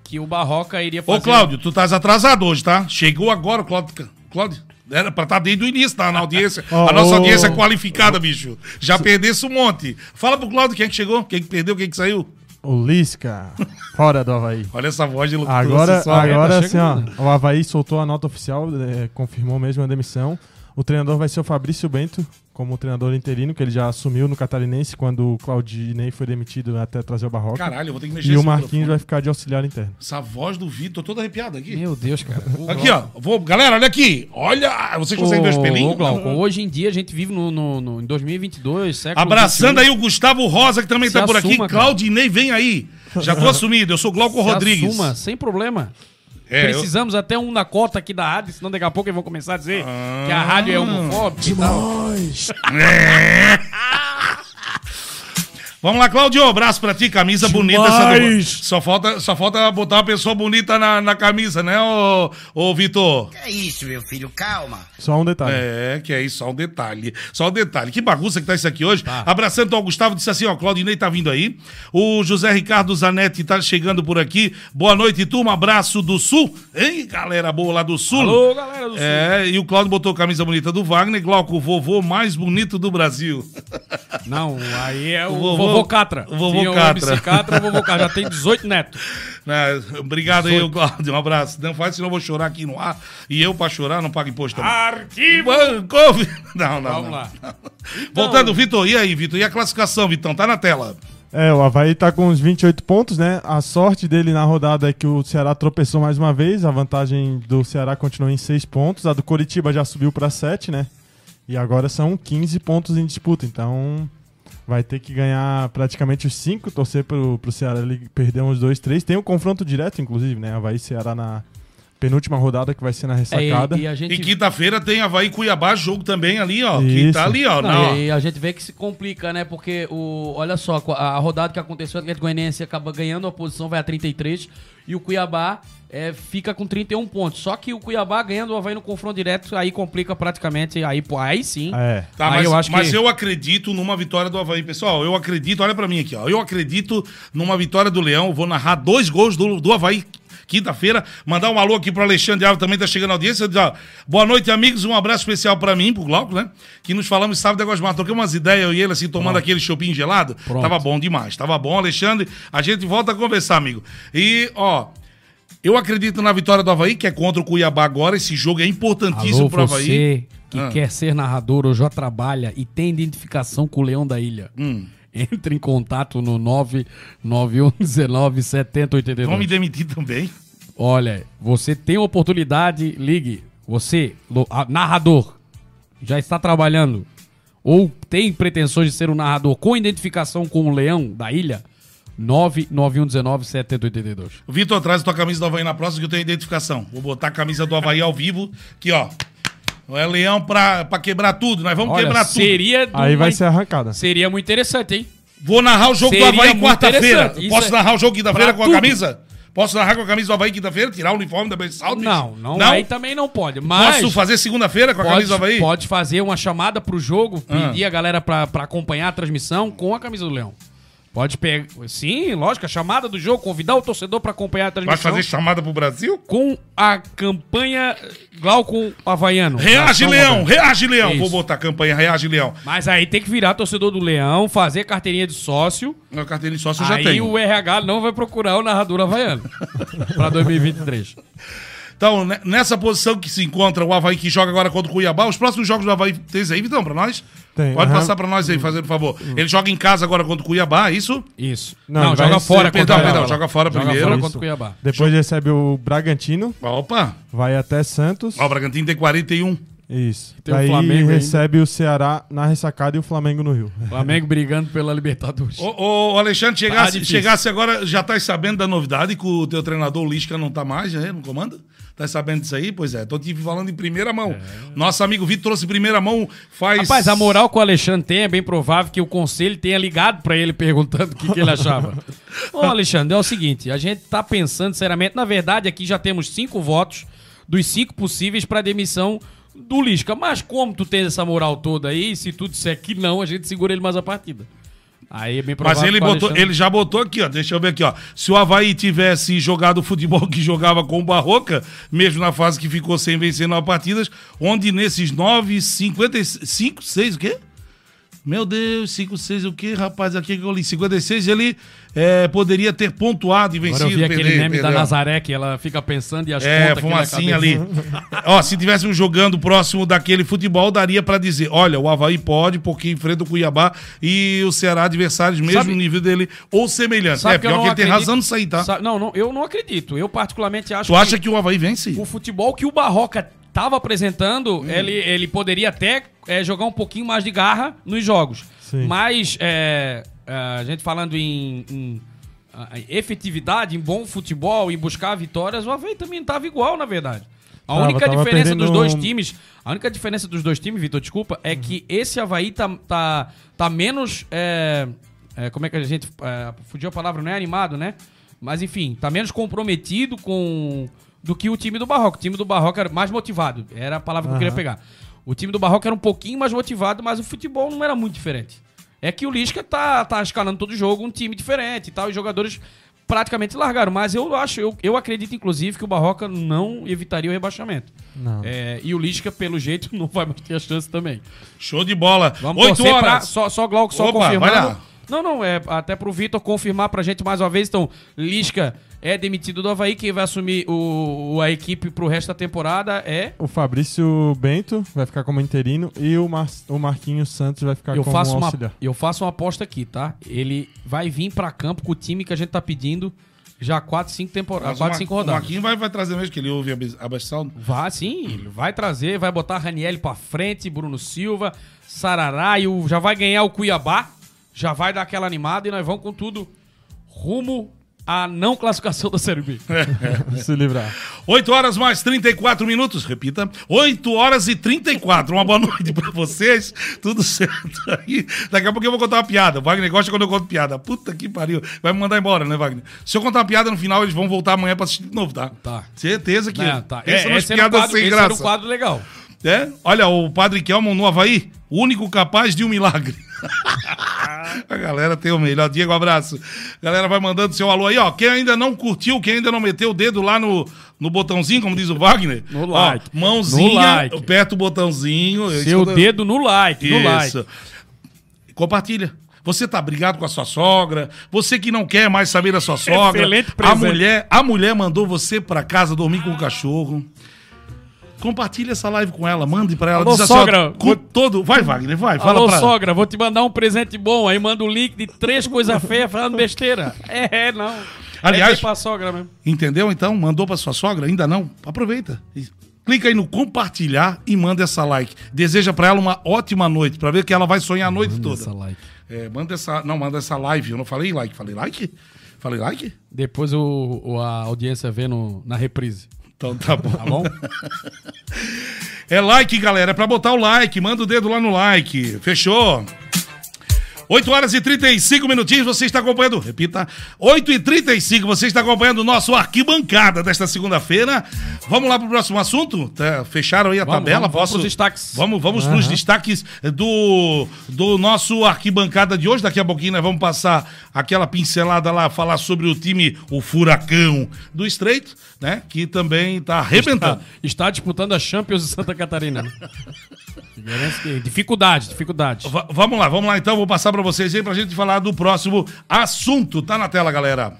que o Barroca iria fazer. Ô, Cláudio, tu estás atrasado hoje, tá? Chegou agora, o Cláudio. Cláudio, era pra estar desde o início, tá? Na <laughs> audiência. Ó, a nossa audiência é qualificada, bicho. Já perdesse um monte. Fala pro Cláudio quem é que chegou, quem que perdeu, quem que saiu. O Lisca, fora do Havaí. <laughs> Olha essa voz de locutor. Agora, agora tá assim, ó, o Havaí soltou a nota oficial, é, confirmou mesmo a demissão. O treinador vai ser o Fabrício Bento, como treinador interino, que ele já assumiu no Catarinense quando o Claudinei foi demitido até trazer o Barroca. Caralho, eu vou ter que mexer E o Marquinhos microfone. vai ficar de auxiliar interno. Essa voz do Vitor, todo arrepiado aqui. Meu Deus, cara. <laughs> Aqui, ó. Vou... Galera, olha aqui. Olha. Vocês conseguem ver os pelinhos? Glauco, hoje em dia a gente vive no, no, no- em 2022, século Abraçando 21. aí o Gustavo Rosa, que também Se tá por aqui. assuma, cara. Claudinei, vem aí. Já tô assumido, eu sou Glauco Se Rodrigues. assuma, sem problema. É, eu- Precisamos até um na cota aqui da rádio, senão daqui a pouco eles vão começar a dizer que a rádio é homofóbica e tal. <laughs> <laughs> <laughs> Vamos lá, Claudio. Abraço pra ti, camisa bonita. Demais. Essa do- Só falta, só falta botar uma pessoa bonita na, na camisa, né, ô, ô Vitor? É isso, meu filho, calma. Só um detalhe. É, que é isso, só um detalhe. Só um detalhe. Que bagunça que tá isso aqui hoje. Abraçando ao Gustavo, disse assim, ó, Claudinei tá vindo aí. O José Ricardo Zanetti tá chegando por aqui. Boa noite, turma. Abraço do Sul. Hein, galera boa lá do Sul. Alô, galera do Sul. É, e o Claudio botou a camisa bonita do Wagner. Glauco, o vovô mais bonito do Brasil. Não, aí é o O vovô, vovô- Catra. o vovô Tinha Catra. MC Catra, o vovô Catra. Já tem 18 netos. <laughs> Né, Obrigado aí, Claudio. Um abraço. Não faz, senão eu vou chorar aqui no ar. E eu, pra chorar, não pago imposto também. Arquivo! Banco! <laughs> Não, não, Vamos não. lá. <laughs> Voltando, Vitor. E aí, Vitor? E a classificação, Vitão? Tá na tela. É, o Havaí tá com uns 28 pontos, né? A sorte dele na rodada é que o Ceará tropeçou mais uma vez. A vantagem do Ceará continua em 6 pontos. A do Coritiba já subiu pra 7, né? E agora são 15 pontos em disputa. Então vai ter que ganhar praticamente os 5, torcer pro, pro Ceará ele perder uns 2, 3. Tem um confronto direto, inclusive, né? Havaí e Ceará na penúltima rodada que vai ser na ressacada. É, e, e gente E quinta-feira tem Havaí e Cuiabá, jogo também ali, ó. Que Isso. tá ali, ó. Não, na- e aí a gente vê que se complica, né? Porque o, olha só, a, rodada que aconteceu, o Atlético Goianiense acaba ganhando a posição, vai a 33, e o Cuiabá é, fica com 31 pontos. Só que o Cuiabá ganhando o Havaí no confronto direto, aí complica praticamente, aí, pô, aí sim. É. Tá, Aí mas, eu acho mas que- eu acredito numa vitória do Havaí, pessoal. Eu acredito, olha pra mim aqui, ó. Eu acredito numa vitória do Leão. Vou narrar dois gols do, do Havaí. Quinta-feira. Mandar um alô aqui pro Alexandre Alves, também tá chegando a audiência. Diz, ó, Boa noite, amigos. Um abraço especial pra mim, pro Glauco, né? Que nos falamos sábado de Mato. Troquei umas ideias, eu e ele, assim, tomando aquele chopinho gelado. Pronto. Tava bom demais. Tava bom, Alexandre. A gente volta a conversar, amigo. E, ó. Eu acredito na vitória do Havaí, que é contra o Cuiabá agora. Esse jogo é importantíssimo Alô, pro Havaí. você que Ah. quer ser narrador ou já trabalha e tem identificação com o Leão da Ilha. Hum. Entre em contato no 99119 7082. Vão me demitir também. Olha, você tem oportunidade, ligue. Você, narrador, já está trabalhando ou tem pretensões de ser um narrador com identificação com o Leão da Ilha? 99119 7082. Vitor, traz tua camisa do Havaí na próxima que eu tenho identificação. Vou botar a camisa do Havaí ao vivo. Aqui, ó. Não é leão pra, pra quebrar tudo. Nós vamos Olha, quebrar tudo. seria do- Aí vai ser arrancada. seria muito interessante, hein? Vou narrar o jogo Seria do Havaí muito quarta-feira. interessante. Isso Posso é- narrar o jogo quinta-feira pra com a tudo. camisa? Posso narrar com a camisa do Havaí quinta-feira? Tirar o uniforme da Bessal? Não, não, aí também não pode. Mas Posso fazer segunda-feira com a pode, camisa do Havaí? pode fazer uma chamada pro jogo, Ah. pedir a galera pra, pra acompanhar a transmissão com a camisa do Leão. Pode pegar. Sim, lógico, a chamada do jogo, convidar o torcedor pra acompanhar a Vai transmissão. fazer chamada pro Brasil? com a campanha Glauco Havaiano. Reage, Leão! Havaiano. Reage, Leão! Isso. Vou botar a campanha Reage, Leão. Mas aí tem que virar torcedor do Leão, fazer carteirinha de sócio. Meu carteirinho de sócio eu já aí tenho. o RH não vai procurar o narrador havaiano <laughs> pra 2023. Então, ne- nessa posição que se encontra o Havaí que joga agora contra o Cuiabá, os próximos jogos do Havaí tem aí, Vitão, pra nós? Tem, Pode aham. passar pra nós aí, fazendo favor. Ele joga em casa agora contra o Cuiabá, é isso? Isso. Não, Não, joga fora perdão, contra o perdão, Cuiabá. joga fora primeiro. fora Isso. contra o Cuiabá. Depois recebe o Bragantino, Opa! vai até Santos. Ó, o Bragantino tem 41. Isso. Tem o Daí Flamengo ainda. recebe o Ceará na ressacada e o Flamengo no Rio. <laughs> Flamengo brigando pela Libertadores. Ô, ô, Alexandre, chegasse, Tá chegasse agora, já tá sabendo da novidade que o teu treinador o Lisca não tá mais, né? No comando? Tá sabendo disso aí? Pois é, tô te falando em primeira mão. Nosso amigo Vitor trouxe em primeira mão faz. Rapaz, a moral que o Alexandre tem é bem provável que o conselho tenha ligado pra ele perguntando o que, que ele achava. <laughs> Ô, Alexandre, é o seguinte: a gente tá pensando seriamente. Na verdade, aqui já temos cinco votos dos cinco possíveis pra demissão do Lisca. Mas como tu tens essa moral toda aí, se tu disser que não, a gente segura ele mais a partida. Aí é bem Mas ele, botou, Alexandre- ele já botou aqui, ó. Deixa eu ver aqui, ó. Se o Havaí tivesse jogado o futebol que jogava com o Barroca, mesmo na fase que ficou sem vencer nove partidas, onde nesses nove, 55, 6 o quê? Meu Deus, 5, 6 o quê, rapaz? Aqui que eu li 56, ele é, poderia ter pontuado e Agora vencido. eu vi aquele perder, meme da. Nazaré que ela fica pensando e as É, contas fumacinha ali. Ó, se tivéssemos jogando próximo daquele futebol, daria pra dizer: olha, o Havaí pode, porque enfrenta o Cuiabá e o Ceará, adversários mesmo Sabe- no nível dele, ou semelhante. Sabe é, que pior que ele tem razão nisso aí, tá? Sabe- não, não, eu não acredito. Eu particularmente acho Tu acha que o Havaí vence? o futebol que o Barroca estava apresentando, Hum. ele, ele poderia até é, jogar um pouquinho mais de garra nos jogos. Sim. Mas é, é, a gente falando em, em, efetividade, em bom futebol, em buscar vitórias, o Havaí também estava igual, na verdade. A Tava, única tava diferença dos dois times, a única diferença dos dois times, Vitor, desculpa, é que esse Havaí tá, tá, tá menos. é, é, como é que a gente. É, fugiu a palavra, não é animado, né? Mas enfim, tá menos comprometido com. do que o time do Barroco. O time do Barroco era mais motivado. Era a palavra que eu queria pegar. O time do Barroco era um pouquinho mais motivado, mas o futebol não era muito diferente. É que o Lisca tá, tá escalando todo jogo um time diferente e tal, e os jogadores praticamente largaram. Mas eu acho, eu, eu acredito, inclusive, que o Barroca não evitaria o rebaixamento. Não. É, e o Lisca, pelo jeito, <laughs> não vai mais ter a chance também. Show de bola. Vamos Oito torcer pra, horas. só, só Glauco, só Opa, vai confirmando. lá. Não, não, é até pro Vitor confirmar pra gente mais uma vez. Então, Lisca é demitido do Havaí. Quem vai assumir o, o- a equipe pro resto da temporada é. O Fabrício Bento vai ficar como interino e o, Mar o Marquinhos Santos vai ficar Eu como faço, uma, auxiliar. eu faço uma aposta aqui, tá? Ele vai vir pra campo com o time que a gente tá pedindo já 4, 5 temporadas, Mas 4, o 5 Ma- O rodadas. Marquinhos vai, vai trazer mesmo, que ele ouve a Bestal. Vai sim, ele vai trazer, vai botar Raniel pra frente, Bruno Silva, Sarará e o, já vai ganhar o Cuiabá, já vai dar aquela animada e nós vamos com tudo rumo à não classificação da Série B. <laughs> Se livrar. 8 horas mais 34 minutos, repita. 8 horas e 34. Uma boa noite pra vocês. Tudo certo aí. Daqui a pouco eu vou contar uma piada. O Wagner gosta quando eu conto piada. Puta que pariu. Vai me mandar embora, né, Wagner? Se eu contar uma piada no final, eles vão voltar amanhã pra assistir de novo, tá? Tá. Certeza que. É, tá. Essa É, é, esse era um piadas quadro, sem esse era um graça. quadro legal. É? Olha, o Padre Kelman no Havaí, o único capaz de um milagre. <laughs> A galera tem o melhor. Diego, abraço. Galera vai mandando seu alô aí, ó. Quem ainda não curtiu, quem ainda não meteu o dedo lá no, no botãozinho, como diz o Wagner. No ó, like. Mãozinha, No like. aperta o botãozinho. Seu Isso- dedo no like, no like. Isso. Compartilha. Você tá brigado com a sua sogra, você que não quer mais saber da sua sogra. Excelente a presente. mulher, a mulher mandou você pra casa dormir com o cachorro. Compartilha essa live com ela, mande pra ela. Alô, ó, sogra, com vou- todo, vai Wagner, vai, fala Alô, pra sogra, vou te mandar um presente bom. Aí manda o link de três coisas feias falando besteira. É, não. Aliás- é pra sogra mesmo. Entendeu? Então, mandou pra sua sogra? Ainda não? Aproveita. Clica aí no compartilhar e manda essa like. Deseja pra ela uma ótima noite, pra ver que ela vai sonhar a noite toda. like. É, manda essa, não, manda essa live. Eu não falei like, falei like? Falei like? Depois o, o- a audiência vê no, na reprise. Então tá bom. Tá bom? <laughs> É like, galera. É pra botar o like. Manda o dedo lá no like. Fechou? 8 horas e 35 minutinhos, você está acompanhando. Repita. 8 e 35, você está acompanhando o nosso arquibancada desta segunda-feira. Vamos lá pro próximo assunto? Tá, fecharam aí a Vamos, tabela? vamos, vamos Posso... pros destaques. Vamos, vamos pros destaques do, do nosso arquibancada de hoje. Daqui a pouquinho nós vamos passar aquela pincelada lá, falar sobre o time, o Furacão do Estreito, né? Que também tá arrebentando. Está, está disputando a Champions de Santa Catarina. Dificuldade, dificuldade. Va- vamos lá, vamos lá então. Vou passar pra vocês aí pra gente falar do próximo assunto. Tá na tela, galera.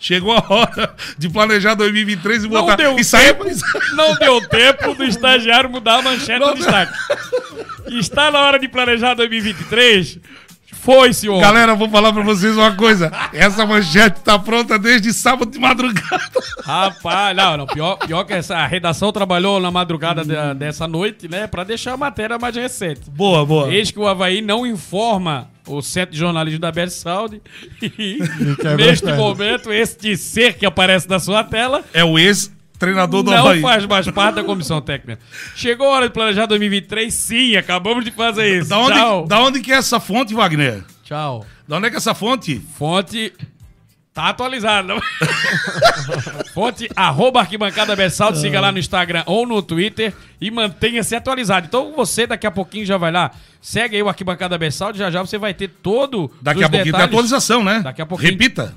Chegou a hora de planejar 2023 e Não botar. deu Isso aí é- Não deu tempo do estagiário mudar a manchete Não do destaque. Está na hora de planejar 2023? Foi, senhor. Galera, vou falar pra vocês uma coisa. Essa manchete tá pronta desde sábado de madrugada. Rapaz, não, não. Pior, pior que essa a redação trabalhou na madrugada da- dessa noite, né? Pra deixar a matéria mais recente. Boa, boa. Eis que o Havaí não informa o Centro de Jornalismo da Best Saúde. E, quebra neste momento, este ser que aparece na sua tela É o ex-treinador do não Havaí. faz mais parte da comissão técnica. Chegou a hora de planejar 2023? Sim, acabamos de fazer isso. Da onde, Tchau. da onde que é essa fonte, Wagner? Tchau. Da onde é que é essa fonte? Fonte. Tá atualizada. não? <laughs> Fonte arroba arquibancada Bessal, siga lá no Instagram ou no Twitter e mantenha-se atualizado. Então você daqui a pouquinho já vai lá, segue aí o Arquibancada Bessal, já já você vai ter todo Daqui a pouquinho tem detalhes- atualização, né? Daqui a pouquinho. Repita.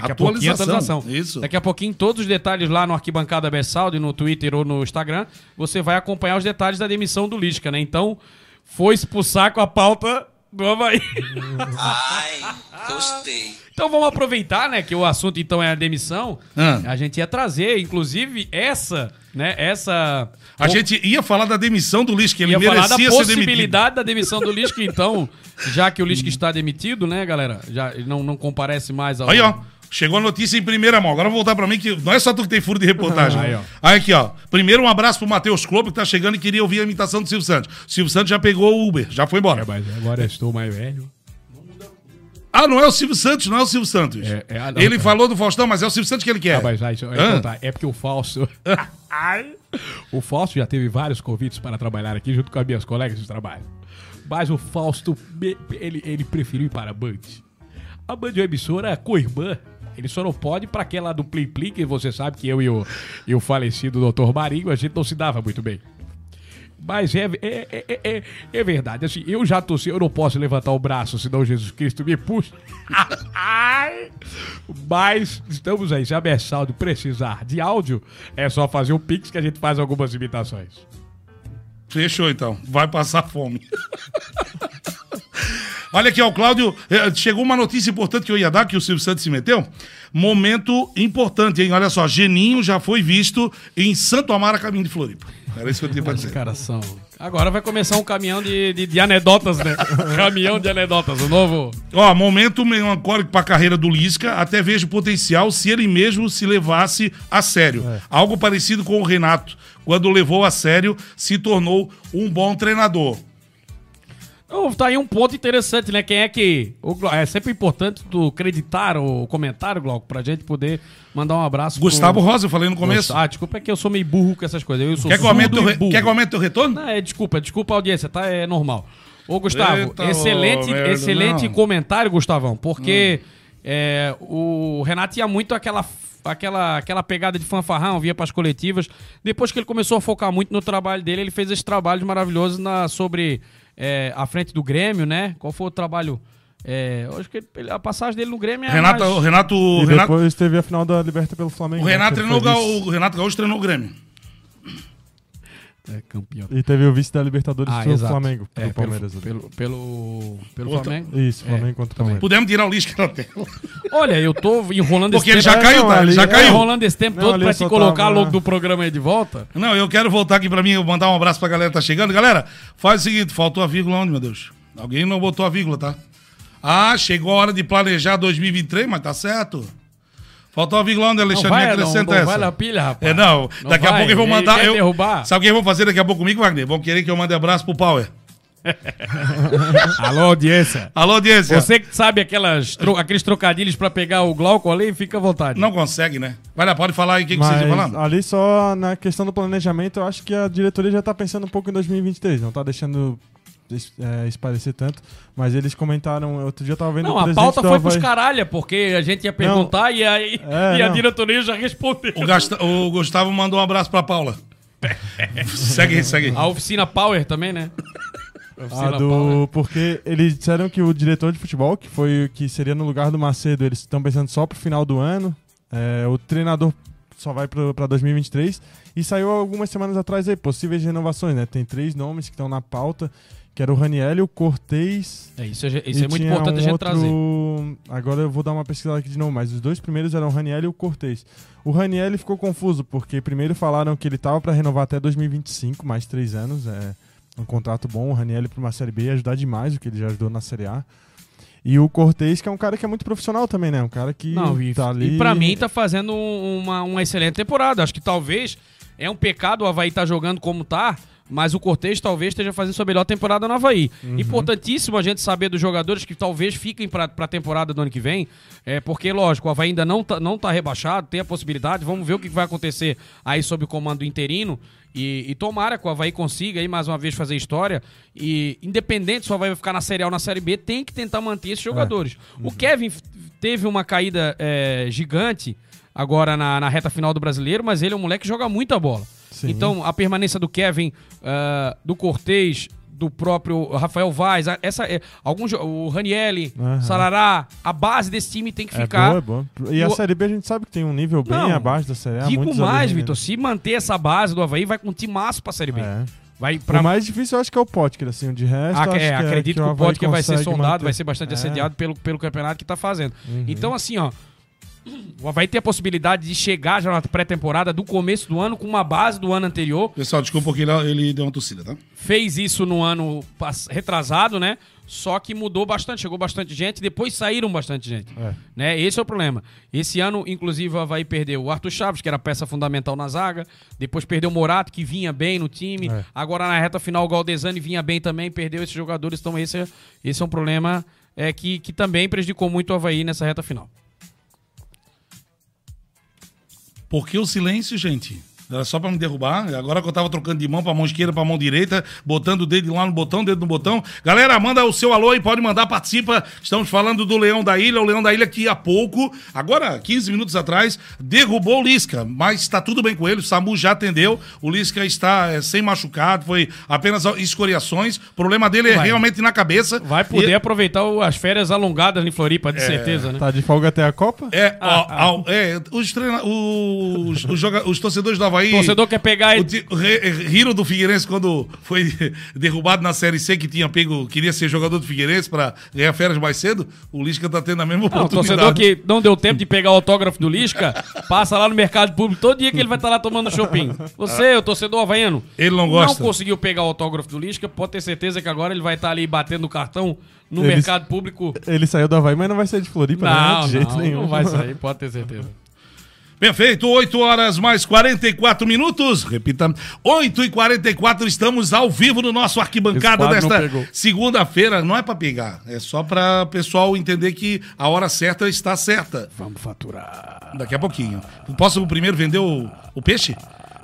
Daqui a pouquinho atualização. Isso. Daqui a pouquinho todos os detalhes lá no Arquibancada Bessaldi, no Twitter ou no Instagram, você vai acompanhar os detalhes da demissão do Lisca, né? Então, foi expulsar com a pauta do Havaí. <laughs> Ai, gostei. Então vamos aproveitar, né, que o assunto então é a demissão. Ah. A gente ia trazer, inclusive, essa, né, essa... A gente ia falar da demissão do Lisca, ele ia falar da merecia ser demitido. possibilidade da demissão do Lisca, então, já que o Lisca está demitido, né, galera, já não, não comparece mais ao... Aí, ó. Chegou a notícia em primeira mão. Agora vou voltar pra mim, que não é só tu que tem furo de reportagem. <laughs> Aí, ó. Aí, aqui, ó. Primeiro, um abraço pro Matheus Klopp, que tá chegando e queria ouvir a imitação do Silvio Santos. O Silvio Santos já pegou o Uber, já foi embora. Mas agora estou mais velho. Ah, não é o Silvio Santos, não é o Silvio Santos. É, é, ah, não, ele tá. falou do Faustão, mas é o Silvio Santos que ele quer. Ah, mas, ah, isso- então tá, é porque o Fausto. <laughs> <laughs> o Fausto já teve vários convites para trabalhar aqui junto com as minhas colegas de trabalho. Mas o Fausto, ele, ele preferiu ir para a Band. A Band é uma emissora co-irmã. Ele só não pode para aquela do Plim, que você sabe que eu e o, e o falecido Dr. Marinho, a gente não se dava muito bem. Mas é, é, é, é- é, é verdade. Assim, eu já tossi, eu não posso levantar o braço, senão Jesus Cristo me puxa. <laughs> Mas estamos aí. Se a Bersaldo precisar de áudio, é só fazer um pix que a gente faz algumas imitações. Fechou, então. Vai passar fome. <laughs> Olha aqui, ó, o Cláudio. eh, Chegou uma notícia importante que eu ia dar, que o Silvio Santos se meteu. Momento importante, hein? Olha só, Geninho já foi visto em Santo Amaro, caminho de Floripa. Era isso que eu tinha pra dizer. São. Agora vai começar um caminhão de, de, de anedotas, né? <laughs> caminhão de anedotas, o novo. Ó, momento melancólico pra carreira do Lisca, até vejo potencial se ele mesmo se levasse a sério. Algo parecido com o Renato, quando levou a sério, se tornou um bom treinador. Tá aí um ponto interessante, né? Quem é que. o é sempre importante tu acreditar o comentário, Glauco, pra gente poder mandar um abraço. pro- Gustavo Rosa, eu falei no começo. Ah, desculpa, é que eu sou meio burro com essas coisas. Eu sou Quer que eu aumente re- quer que aumente teu retorno? Não, é, desculpa, desculpa a audiência, tá? É normal. Ô, Gustavo, Eita, excelente, ô, excelente não. Hum. comentário, Gustavão, porque é, o Renato ia muito aquela, aquela, aquela pegada de fanfarrão, via pras coletivas. Depois que ele começou a focar muito no trabalho dele, ele fez esse trabalho maravilhoso na, sobre é, a frente do Grêmio, né? Qual foi o trabalho? É, eu acho que ele- a passagem dele no Grêmio é Renato, mais- o Renato, o E Renato, depois teve a final da Liberta pelo Flamengo. o né, Renato que ele treinou o Renato Gaúcho treinou o Grêmio. É campeão. E teve o vice da Libertadores Ah, exato. Flamengo, pro É, Palmeiras. pelo, pelo, pelo, pelo Outra- Flamengo. Isso, Flamengo É, contra o. Palmeiras. Pudemos tirar o Lisca da tela. Olha, eu tô enrolando Porque ele esse já tempo. caiu, não, tá? Ele ali- já é, caiu. enrolando esse tempo Não, todo pra te colocar tava- logo do programa aí de volta. Não, eu quero voltar aqui pra mim, mandar um abraço pra galera que tá chegando. Galera, faz o seguinte, faltou a vírgula onde, meu Deus? Alguém não botou a vírgula, tá? Ah, chegou a hora de planejar 2023, mas tá certo. Faltou a vírgula onde, Não Alexandre? vai, não, acrescenta não essa. vai na pilha, rapaz. É, não, Não daqui a vai, pouco eu vou ele mandar. Eu, derrubar. Sabe o que vão fazer daqui a pouco comigo, Wagner? Vão querer que eu mande abraço pro Power. <laughs> Alô, audiência. Alô, audiência. Você que sabe aquelas tro- aqueles trocadilhos pra pegar o Glauco ali, fica à vontade. Não consegue, né? Vai lá, pode falar aí o que, que vocês estão falando. ali só na questão do planejamento, eu acho que a diretoria já tá pensando um pouco em 2023, não tá deixando é, esparecer tanto. Mas eles comentaram, outro dia eu tava vendo Não, o a pauta foi pros Havaí- caralho, porque a gente ia perguntar e, aí, É, e a não. diretoria já respondeu. O, Gasta- o Gustavo mandou um abraço pra Paula. <laughs> segue aí, segue aí. A oficina Power também, né? A oficina do, Power. porque eles disseram que o diretor de futebol, que foi que seria no lugar do Macedo, eles estão pensando só pro final do ano. É, o treinador só vai pro- pra 2023. E saiu algumas semanas atrás aí, possíveis renovações, né? Tem três nomes que estão na pauta, que era o Raniel, o Cortez. É, isso é, isso é muito importante a um gente outro- trazer. Agora eu vou dar uma pesquisada aqui de novo, mas os dois primeiros eram o Raniel e o Cortez. O Raniel ficou confuso, porque primeiro falaram que ele tava para renovar até 2025, mais três anos. É um contrato bom, o Raniel para uma Série B ia ajudar demais, o que ele já ajudou na Série A. E o Cortez, que é um cara que é muito profissional também, né? Um cara que Não, e, tá ali. e pra mim tá fazendo um- uma, uma excelente temporada. Acho que talvez é um pecado o Havaí tá jogando como tá, mas o Cortez talvez esteja fazendo sua melhor temporada no Havaí. Uhum. Importantíssimo a gente saber dos jogadores que talvez fiquem pra, pra temporada do ano que vem, é, porque, lógico, o Havaí ainda não tá, não tá rebaixado, tem a possibilidade, vamos ver o que vai acontecer aí sob o comando interino. E, e tomara que o Havaí consiga aí mais uma vez fazer história. E independente se o Havaí vai ficar na Série A ou na Série B, tem que tentar manter esses jogadores. O Kevin teve uma caída é, gigante agora na, na reta final do brasileiro, mas ele é um moleque que joga muita bola. Sim. Então, a permanência do Kevin, ah, do Cortez, do próprio Rafael Vaz, essa, é, alguns, o Ranielli, Aham. Sarará, a base desse time tem que É ficar. boa, é boa. E a O- Série B a gente sabe que tem um nível bem Não, abaixo da Série A. Digo mais, né? Vitor, se manter essa base do Havaí, vai com um timaço pra Série B. É. Vai pra O mais difícil eu acho que é o Potker, assim, de resto. Acho é, que acredito que, o Havaí Potker vai ser sondado, manter. vai ser bastante É. assediado pelo, pelo campeonato que tá fazendo. Uhum. Então, assim, ó. O Havaí tem a possibilidade de chegar já na pré-temporada do começo do ano com uma base do ano anterior. Pessoal, desculpa porque ele, ele deu uma tossida, tá? Fez isso no ano retrasado, né? Só que mudou bastante, chegou bastante gente, depois saíram bastante gente. É. Né? Esse é o problema. Esse ano, inclusive, o Havaí perdeu o Arthur Chaves, que era peça fundamental na zaga. Depois perdeu o Morato, que vinha bem no time. É. Agora, na reta final, o Galdesani vinha bem também, perdeu esses jogadores. Então, esse é, esse é um problema é, que, que também prejudicou muito o Havaí nessa reta final. Por que o silêncio, gente? Era só pra me derrubar. Agora que eu tava trocando de mão pra mão esquerda pra mão direita, botando o dedo lá no botão, dedo no botão. Galera, manda o seu alô aí, pode mandar, participa. Estamos falando do Leão da Ilha. O Leão da Ilha que há pouco, agora, 15 minutos atrás, derrubou o Lisca. Mas tá tudo bem com ele, o Samu já atendeu. O Lisca está é, sem machucado, foi apenas escoriações. O problema dele é Vai. realmente na cabeça. Vai poder E- aproveitar as férias alongadas em Floripa, de certeza, né? Tá de folga até a Copa? É, ó, ó, é, os, treina, os, os, joga- os torcedores do Havaí. O torcedor quer pegar O ele. riram do Figueirense quando foi <laughs> derrubado na Série C, que tinha pego, queria ser jogador do Figueirense para ganhar férias mais cedo. O Lisca tá tendo a mesma Não, o oportunidade. torcedor que não deu tempo de pegar o autógrafo do Lisca, passa lá no mercado público todo dia que ele vai estar lá tomando shopping. Você, o torcedor havaiano, Ele não gosta. não conseguiu pegar o autógrafo do Lisca, pode ter certeza que agora ele vai estar ali batendo o cartão no Eles- mercado público. Ele saiu do Havaí, mas não vai sair de Floripa, né? Não, De jeito não, nenhum. não vai sair, pode ter certeza. Perfeito, 8 horas mais 44 minutos. Repita, 8 e 44 estamos ao vivo no nosso arquibancada desta segunda-feira. Não é para pegar, é só para o pessoal entender que a hora certa está certa. Vamos faturar. Daqui a pouquinho. Posso primeiro vender o, o peixe?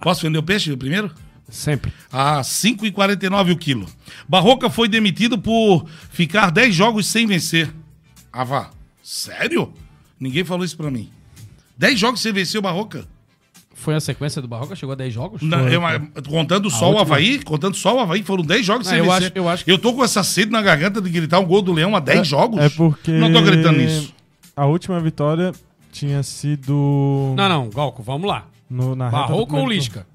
Posso vender o peixe primeiro? Sempre. A 5,49 o quilo. Barroca foi demitido por ficar 10 jogos sem vencer. Ah, vá. Sério? Ninguém falou isso pra mim. 10 jogos sem vencer o Barroca? Foi a sequência do Barroca? Chegou a 10 jogos? Não, eu- contando só o Havaí, contando só o Havaí, foram 10 jogos Ah, sem eu vencer. acho- eu acho que- Eu tô com essa sede na garganta de gritar um gol do Leão há 10 jogos. É porque. Não tô acreditando nisso. A última vitória tinha sido. Não, não, Galco, vamos lá. No, na reta do Barroca ou Lisca?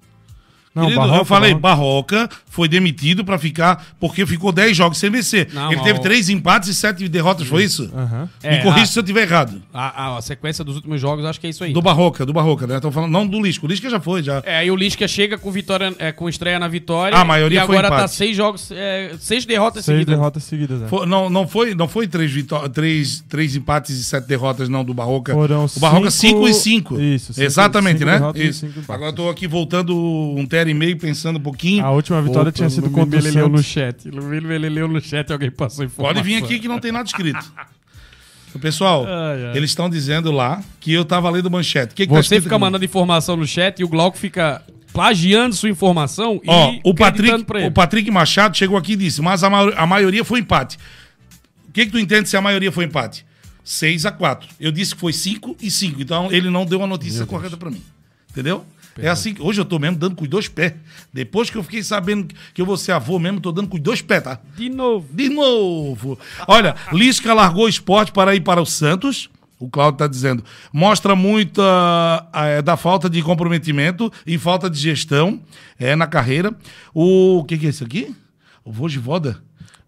Não, Querido, Barroca, eu falei, Barroca. Barroca foi demitido pra ficar, porque ficou 10 jogos sem vencer. Não, Ele teve o- 3 empates e 7 derrotas, foi isso? Aham. É, Me corrija se eu estiver errado. A, a- a sequência dos últimos jogos, acho que é isso aí. Do Barroca, do Barroca, né? Tô falando, não do Lisca. O Lisca já foi, já. É, e o Lisca chega com vitória, é, com estreia na vitória. A maioria e foi agora tá empate. seis jogos, é, seis derrotas Seis seguidas. derrotas seguidas, né? Foi- não, não foi, não foi três, vitó- três, três empates e sete derrotas, não, do Barroca. Foram o Barroca cinco- 5 e 5. Isso, cinco- Exatamente, cinco né? e Isso. Agora eu tô aqui voltando um tero e meio, pensando um pouquinho. A última vitória tinha sido contra o Ele leu no chat. Ele leu no chat alguém passou informação. Pode vir aqui que não tem nada escrito. <laughs> Pessoal, Ai, ai. eles estão dizendo lá que eu tava lendo manchete. O que que tá Você escrito fica aqui? mandando informação no chat e o Glauco fica plagiando sua informação e Ó, o acreditando Patrick, pra ele. o Patrick Machado chegou aqui e disse, mas a, ma- a maioria foi empate. O que, que tu entende se a maioria foi empate? 6 a 4. Eu disse que foi 5 e 5. Então ele não deu a notícia correta pra mim. Entendeu? É assim que hoje eu tô mesmo dando com os dois pés. Depois que eu fiquei sabendo que eu vou ser avô mesmo, tô dando com os dois pés, tá? De novo. De novo. Olha, Lisca largou o esporte para ir para o Santos. O Claudio está dizendo. Mostra muito ah, é, da falta de comprometimento e falta de gestão é, na carreira. O, o que, que é isso aqui? O Vojivoda.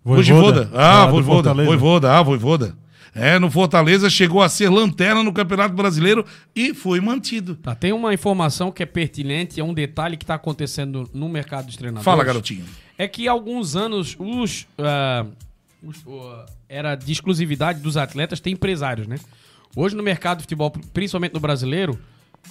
Voivoda. Vojivoda. Ah, Ah. Fortaleza. Voivoda. Ah, Voivoda. É, no Fortaleza chegou a ser lanterna no Campeonato Brasileiro e foi mantido. Tá, tem uma informação que é pertinente, é um detalhe que tá acontecendo no mercado dos treinadores. Fala, garotinho. É que há alguns anos os, ah, os- o- era de exclusividade dos atletas ter empresários, né? Hoje no mercado de futebol, principalmente no brasileiro,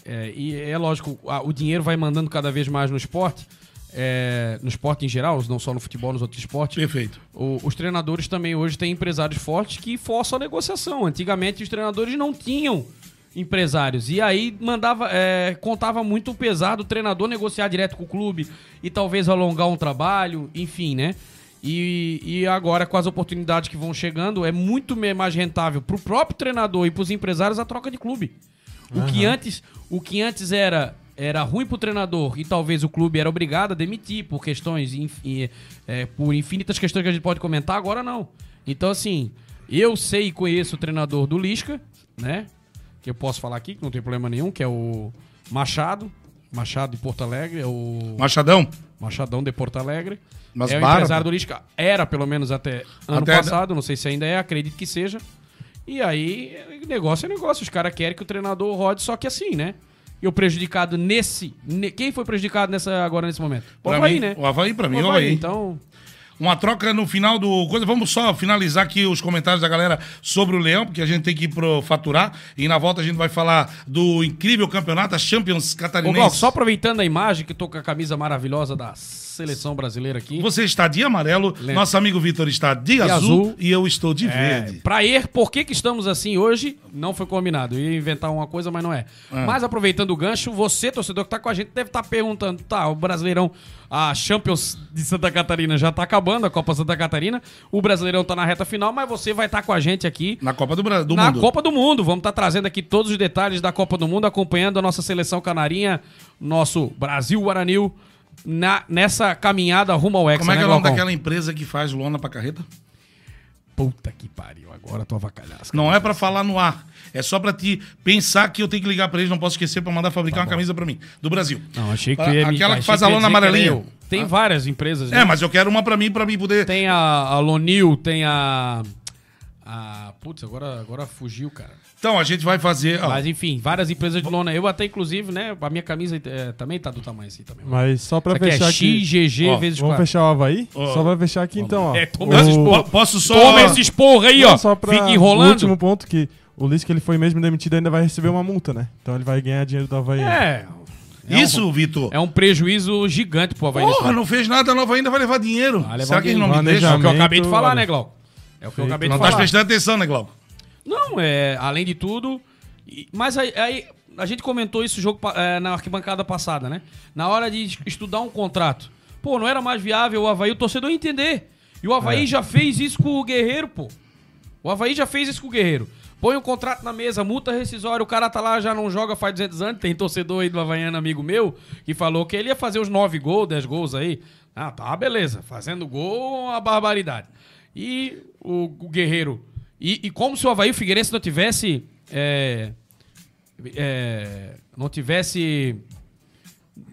é, e é lógico, a- o dinheiro vai mandando cada vez mais no esporte, é, no esporte em geral, não só no futebol, nos outros esportes. Perfeito. O- os treinadores também hoje têm empresários fortes que forçam a negociação. Antigamente os treinadores não tinham empresários. E aí mandava, é, contava muito o pesar do treinador negociar direto com o clube e talvez alongar um trabalho, enfim, né? E, e agora, com as oportunidades que vão chegando, é muito mais rentável pro próprio treinador e pros empresários a troca de clube. O que antes, o que antes era era ruim pro treinador e talvez o clube era obrigado a demitir por questões, infi- é, por infinitas questões que a gente pode comentar, agora não. Então, assim, eu sei e conheço o treinador do Lisca, né? Que eu posso falar aqui, que não tem problema nenhum, que é o Machado. Machado de Porto Alegre, é o Machadão. Machadão de Porto Alegre. Mas é o empresário do Lisca. Era, pelo menos, até ano Até- passado. Não sei se ainda é, acredito que seja. E aí, negócio é negócio. Os caras querem que o treinador rode, só que assim, né? E o prejudicado nesse... ne- Quem foi prejudicado nessa, agora nesse momento? O Havaí, mim, né? O Havaí, pra mim, O o Havaí. Então, Uma troca no final do coisa. Vamos só finalizar aqui os comentários da galera sobre o Leão, porque a gente tem que ir pro faturar. E na volta a gente vai falar do incrível campeonato, a Champions Ô, Catarinense. Glauco, só aproveitando a imagem, que tô com a camisa maravilhosa da seleção brasileira aqui. Você está de amarelo, Lembra. nosso amigo Vitor está de, azul, azul. e eu estou de É, verde. pra ir, por que, que estamos assim hoje? Não foi combinado. Eu ia inventar uma coisa, mas não é. Ah. Mas aproveitando o gancho, você, torcedor que tá com a gente, deve estar perguntando: tá, o Brasileirão, a Champions de Santa Catarina já tá acabando, a Copa Santa Catarina. O Brasileirão tá na reta final, mas você vai estar com a gente aqui. Na Copa do, Bra- do na Mundo. Copa do Mundo. Vamos estar trazendo aqui todos os detalhes da Copa do Mundo, acompanhando a nossa seleção canarinha, nosso Brasil Guaranil, na, nessa caminhada rumo ao Hexa, Como é que é né, o nome daquela empresa que faz lona pra carreta? Puta que pariu, agora tô avacalhasco. Não é pra falar no ar. É só pra te pensar que eu tenho que ligar pra eles, não posso esquecer pra mandar fabricar uma camisa pra mim, do Brasil. Tá Não, achei que Pra- ia me- Aquela que faz a lona amarelinha. Tem várias empresas, né? É, mas eu quero uma pra mim, pra mim poder... Tem a, a Lonil, tem a. A. Putz, agora, agora fugiu, cara. Então, a gente vai fazer... ó, Mas enfim, várias empresas de lona. Eu até, inclusive, né? A minha camisa é, também tá do tamanho assim também. Mas só pra Isso aqui fechar é aqui. XGG Ó, vezes Vamos 4. fechar o Havaí? Ó. Só pra fechar aqui então, ó. É, toma O- esses po- posso só... Toma esses porra aí, Não, ó. só pra Fica O enrolando. último ponto que o Liz que ele foi mesmo demitido ainda vai receber uma multa, né? Então ele vai ganhar dinheiro do Havaí. É. Isso, Vitor. É um prejuízo gigante pro Havaí Porra, não fez nada, nova ainda vai levar dinheiro. Vai levar Será que ele não me deixa? É o que eu acabei de falar, olha. né, Glauco? É o que eu acabei Não de tá falar. prestando atenção, né, Glauco? Não, é, além de tudo. Mas aí, aí a gente comentou isso jogo, é, na arquibancada passada, né? Na hora de es- estudar um contrato. Pô, não era mais viável o Havaí, o torcedor entender. E o Havaí já fez isso com o Guerreiro, pô. O Havaí já fez isso com o Guerreiro. Põe um contrato na mesa, multa rescisória, o cara tá lá, já não joga faz 200 anos. Tem torcedor aí do Havaiano, amigo meu, que falou que ele ia fazer os 9 gols, 10 gols aí. Ah, tá, beleza. Fazendo gol, uma barbaridade. E o, o Guerreiro. E, e como se o Havaí o Figueirense não tivesse. é, é, não tivesse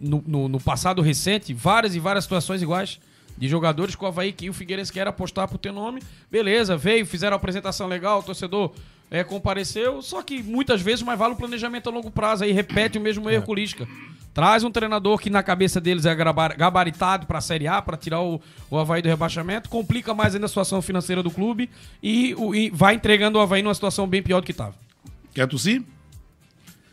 no, no- no passado recente várias e várias situações iguais de jogadores com o Havaí que o Figueirense quer apostar pro teu nome. Beleza, veio, fizeram a apresentação legal, o torcedor é, compareceu, só que muitas vezes mais vale o planejamento a longo prazo, aí repete o mesmo erro o Lisca. Traz um treinador que na cabeça deles é gabaritado pra Série A, pra tirar o, o Havaí do rebaixamento, complica mais ainda a situação financeira do clube e, o- e vai entregando o Havaí numa situação bem pior do que tava. Quer tossir?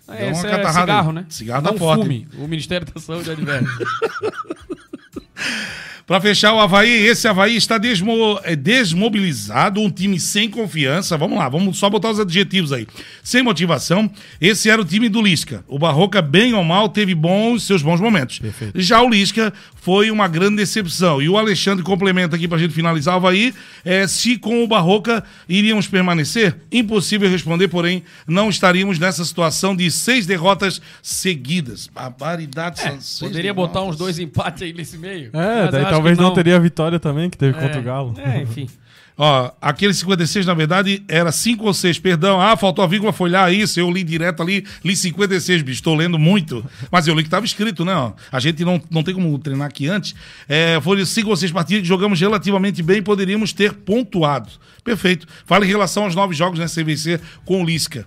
É, uma esse é cigarro, né? Cigarro Não tá forte. fume. O Ministério da Saúde adverte. <laughs> Pra fechar o Havaí, esse Havaí está desmo- é, desmobilizado, um time sem confiança. Vamos lá, vamos só botar os adjetivos aí. Sem motivação, esse era o time do Lisca. O Barroca, bem ou mal, teve bons seus bons momentos. Já o Lisca foi uma grande decepção. E o Alexandre complementa aqui pra gente finalizar o Havaí. É, se com o Barroca iríamos permanecer? Impossível responder, porém, não estaríamos nessa situação de seis derrotas seguidas. Barbaridade. É, Poderia botar derrotas. uns dois empates aí nesse meio. É, daí talvez que não. teria a vitória também que teve É, contra o Galo. É, enfim. <laughs> Ó, aquele 56, na verdade, era 5 ou 6, perdão. Ah, faltou a vírgula folhar isso. Eu li direto ali, li 56, bicho. Estou lendo muito. Mas eu li que estava escrito, né? ó. A gente não, não tem como treinar aqui antes. É, foram 5 ou 6 partidas que jogamos relativamente bem e poderíamos ter pontuado. Perfeito. Fala em relação aos nove jogos na CVC com o Lisca.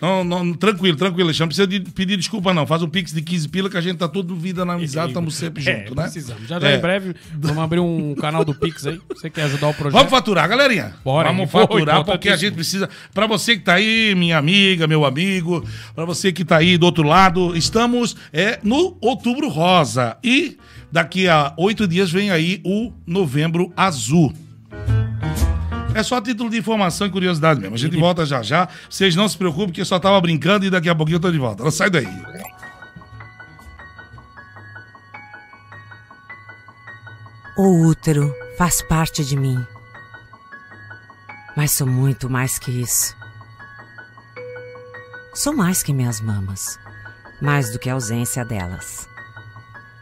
Não, não, tranquilo, tranquilo, Alexandre. Não precisa de pedir desculpa, não. Faz um pix de 15 pila que a gente tá todo vida na amizade, estamos sempre É, junto, né? precisamos. Já já É. em breve vamos abrir um canal do Pix aí. Você quer ajudar o projeto? Vamos faturar, galerinha. Bora, Vamos foi, faturar, porque a gente precisa. Pra você que tá aí, minha amiga, meu amigo, pra você que tá aí do outro lado, estamos é, no Outubro Rosa. E daqui a oito dias vem aí o Novembro Azul. É só título de informação e curiosidade mesmo. A gente volta já já. Vocês não se preocupem, que eu só tava brincando e daqui a pouquinho eu tô de volta. Não sai daí. O útero faz parte de mim. Mas sou muito mais que isso. Sou mais que minhas mamas. Mais do que a ausência delas.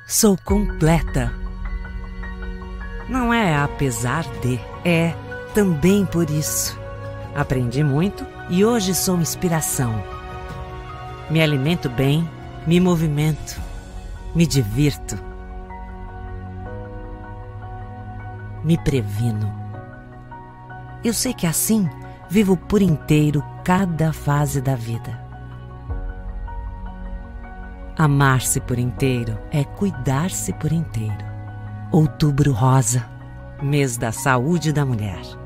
Sou completa. Não é apesar de, é também por isso. Aprendi muito e hoje sou inspiração. Me alimento bem, me movimento, me divirto. me previno. Eu sei que assim vivo por inteiro cada fase da vida. Amar-se por inteiro é cuidar-se por inteiro. Outubro Rosa, mês da saúde da mulher.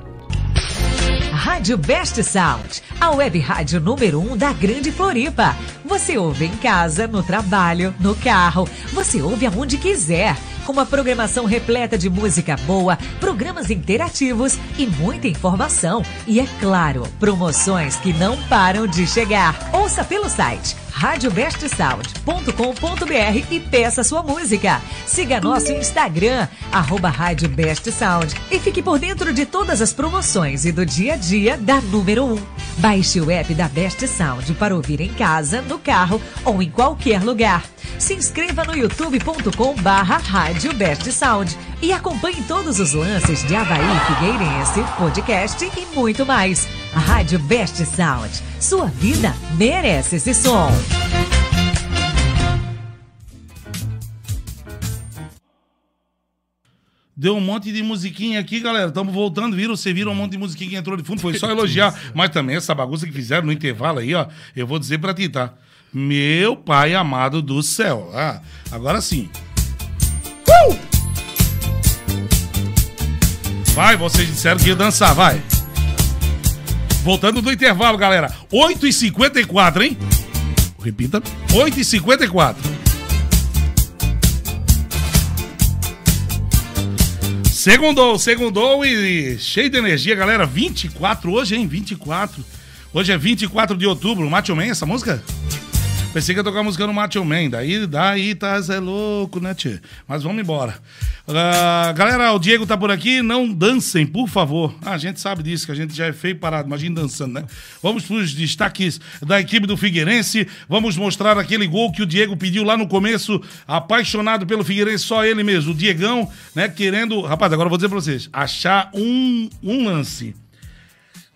Rádio Best Sound, a web rádio número 1 um da Grande Floripa. Você ouve em casa, no trabalho, no carro, você ouve aonde quiser. Com uma programação repleta de música boa, programas interativos e muita informação. E é claro, promoções que não param de chegar. Ouça pelo site radiobestsound.com.br e peça sua música. Siga nosso Instagram, arroba Rádio Best Sound e fique por dentro de todas as promoções e do dia a dia da número 1. Baixe o app da Best Sound para ouvir em casa, no carro ou em qualquer lugar. Se inscreva no youtube.com barra Rádio Best Sound e acompanhe todos os lances de Havaí Figueirense, podcast e muito mais. A Rádio Best Sound. Sua vida merece esse som. Deu um monte de musiquinha aqui, galera. Estamos voltando, viram? Você viram um monte de musiquinha que entrou de fundo. Foi só elogiar. <laughs> Mas também essa bagunça que fizeram no intervalo aí, ó. Eu vou dizer pra ti, tá? Meu pai amado do céu. Ah, agora sim. Vai, vocês disseram que ia dançar, vai. Voltando do intervalo, galera. 8h54, hein? Repita. 8h54. Segundou, segundou e cheio de energia, galera. 24 hoje, hein? 24. Hoje é 24 de outubro. Macho Man, essa música? Pensei que ia tocar música no Macho Man. Daí, daí tá é louco, né, tchê? Mas vamos embora. Ah, galera, o Diego tá por aqui. Não dancem, por favor. Ah, a gente sabe disso, que a gente já é feio parado. Imagina dançando, né? Vamos pros destaques da equipe do Figueirense. Vamos mostrar aquele gol que o Diego pediu lá no começo. Apaixonado pelo Figueirense, só ele mesmo. O Diegão, né, querendo... Rapaz, agora eu vou dizer pra vocês. Achar um, um lance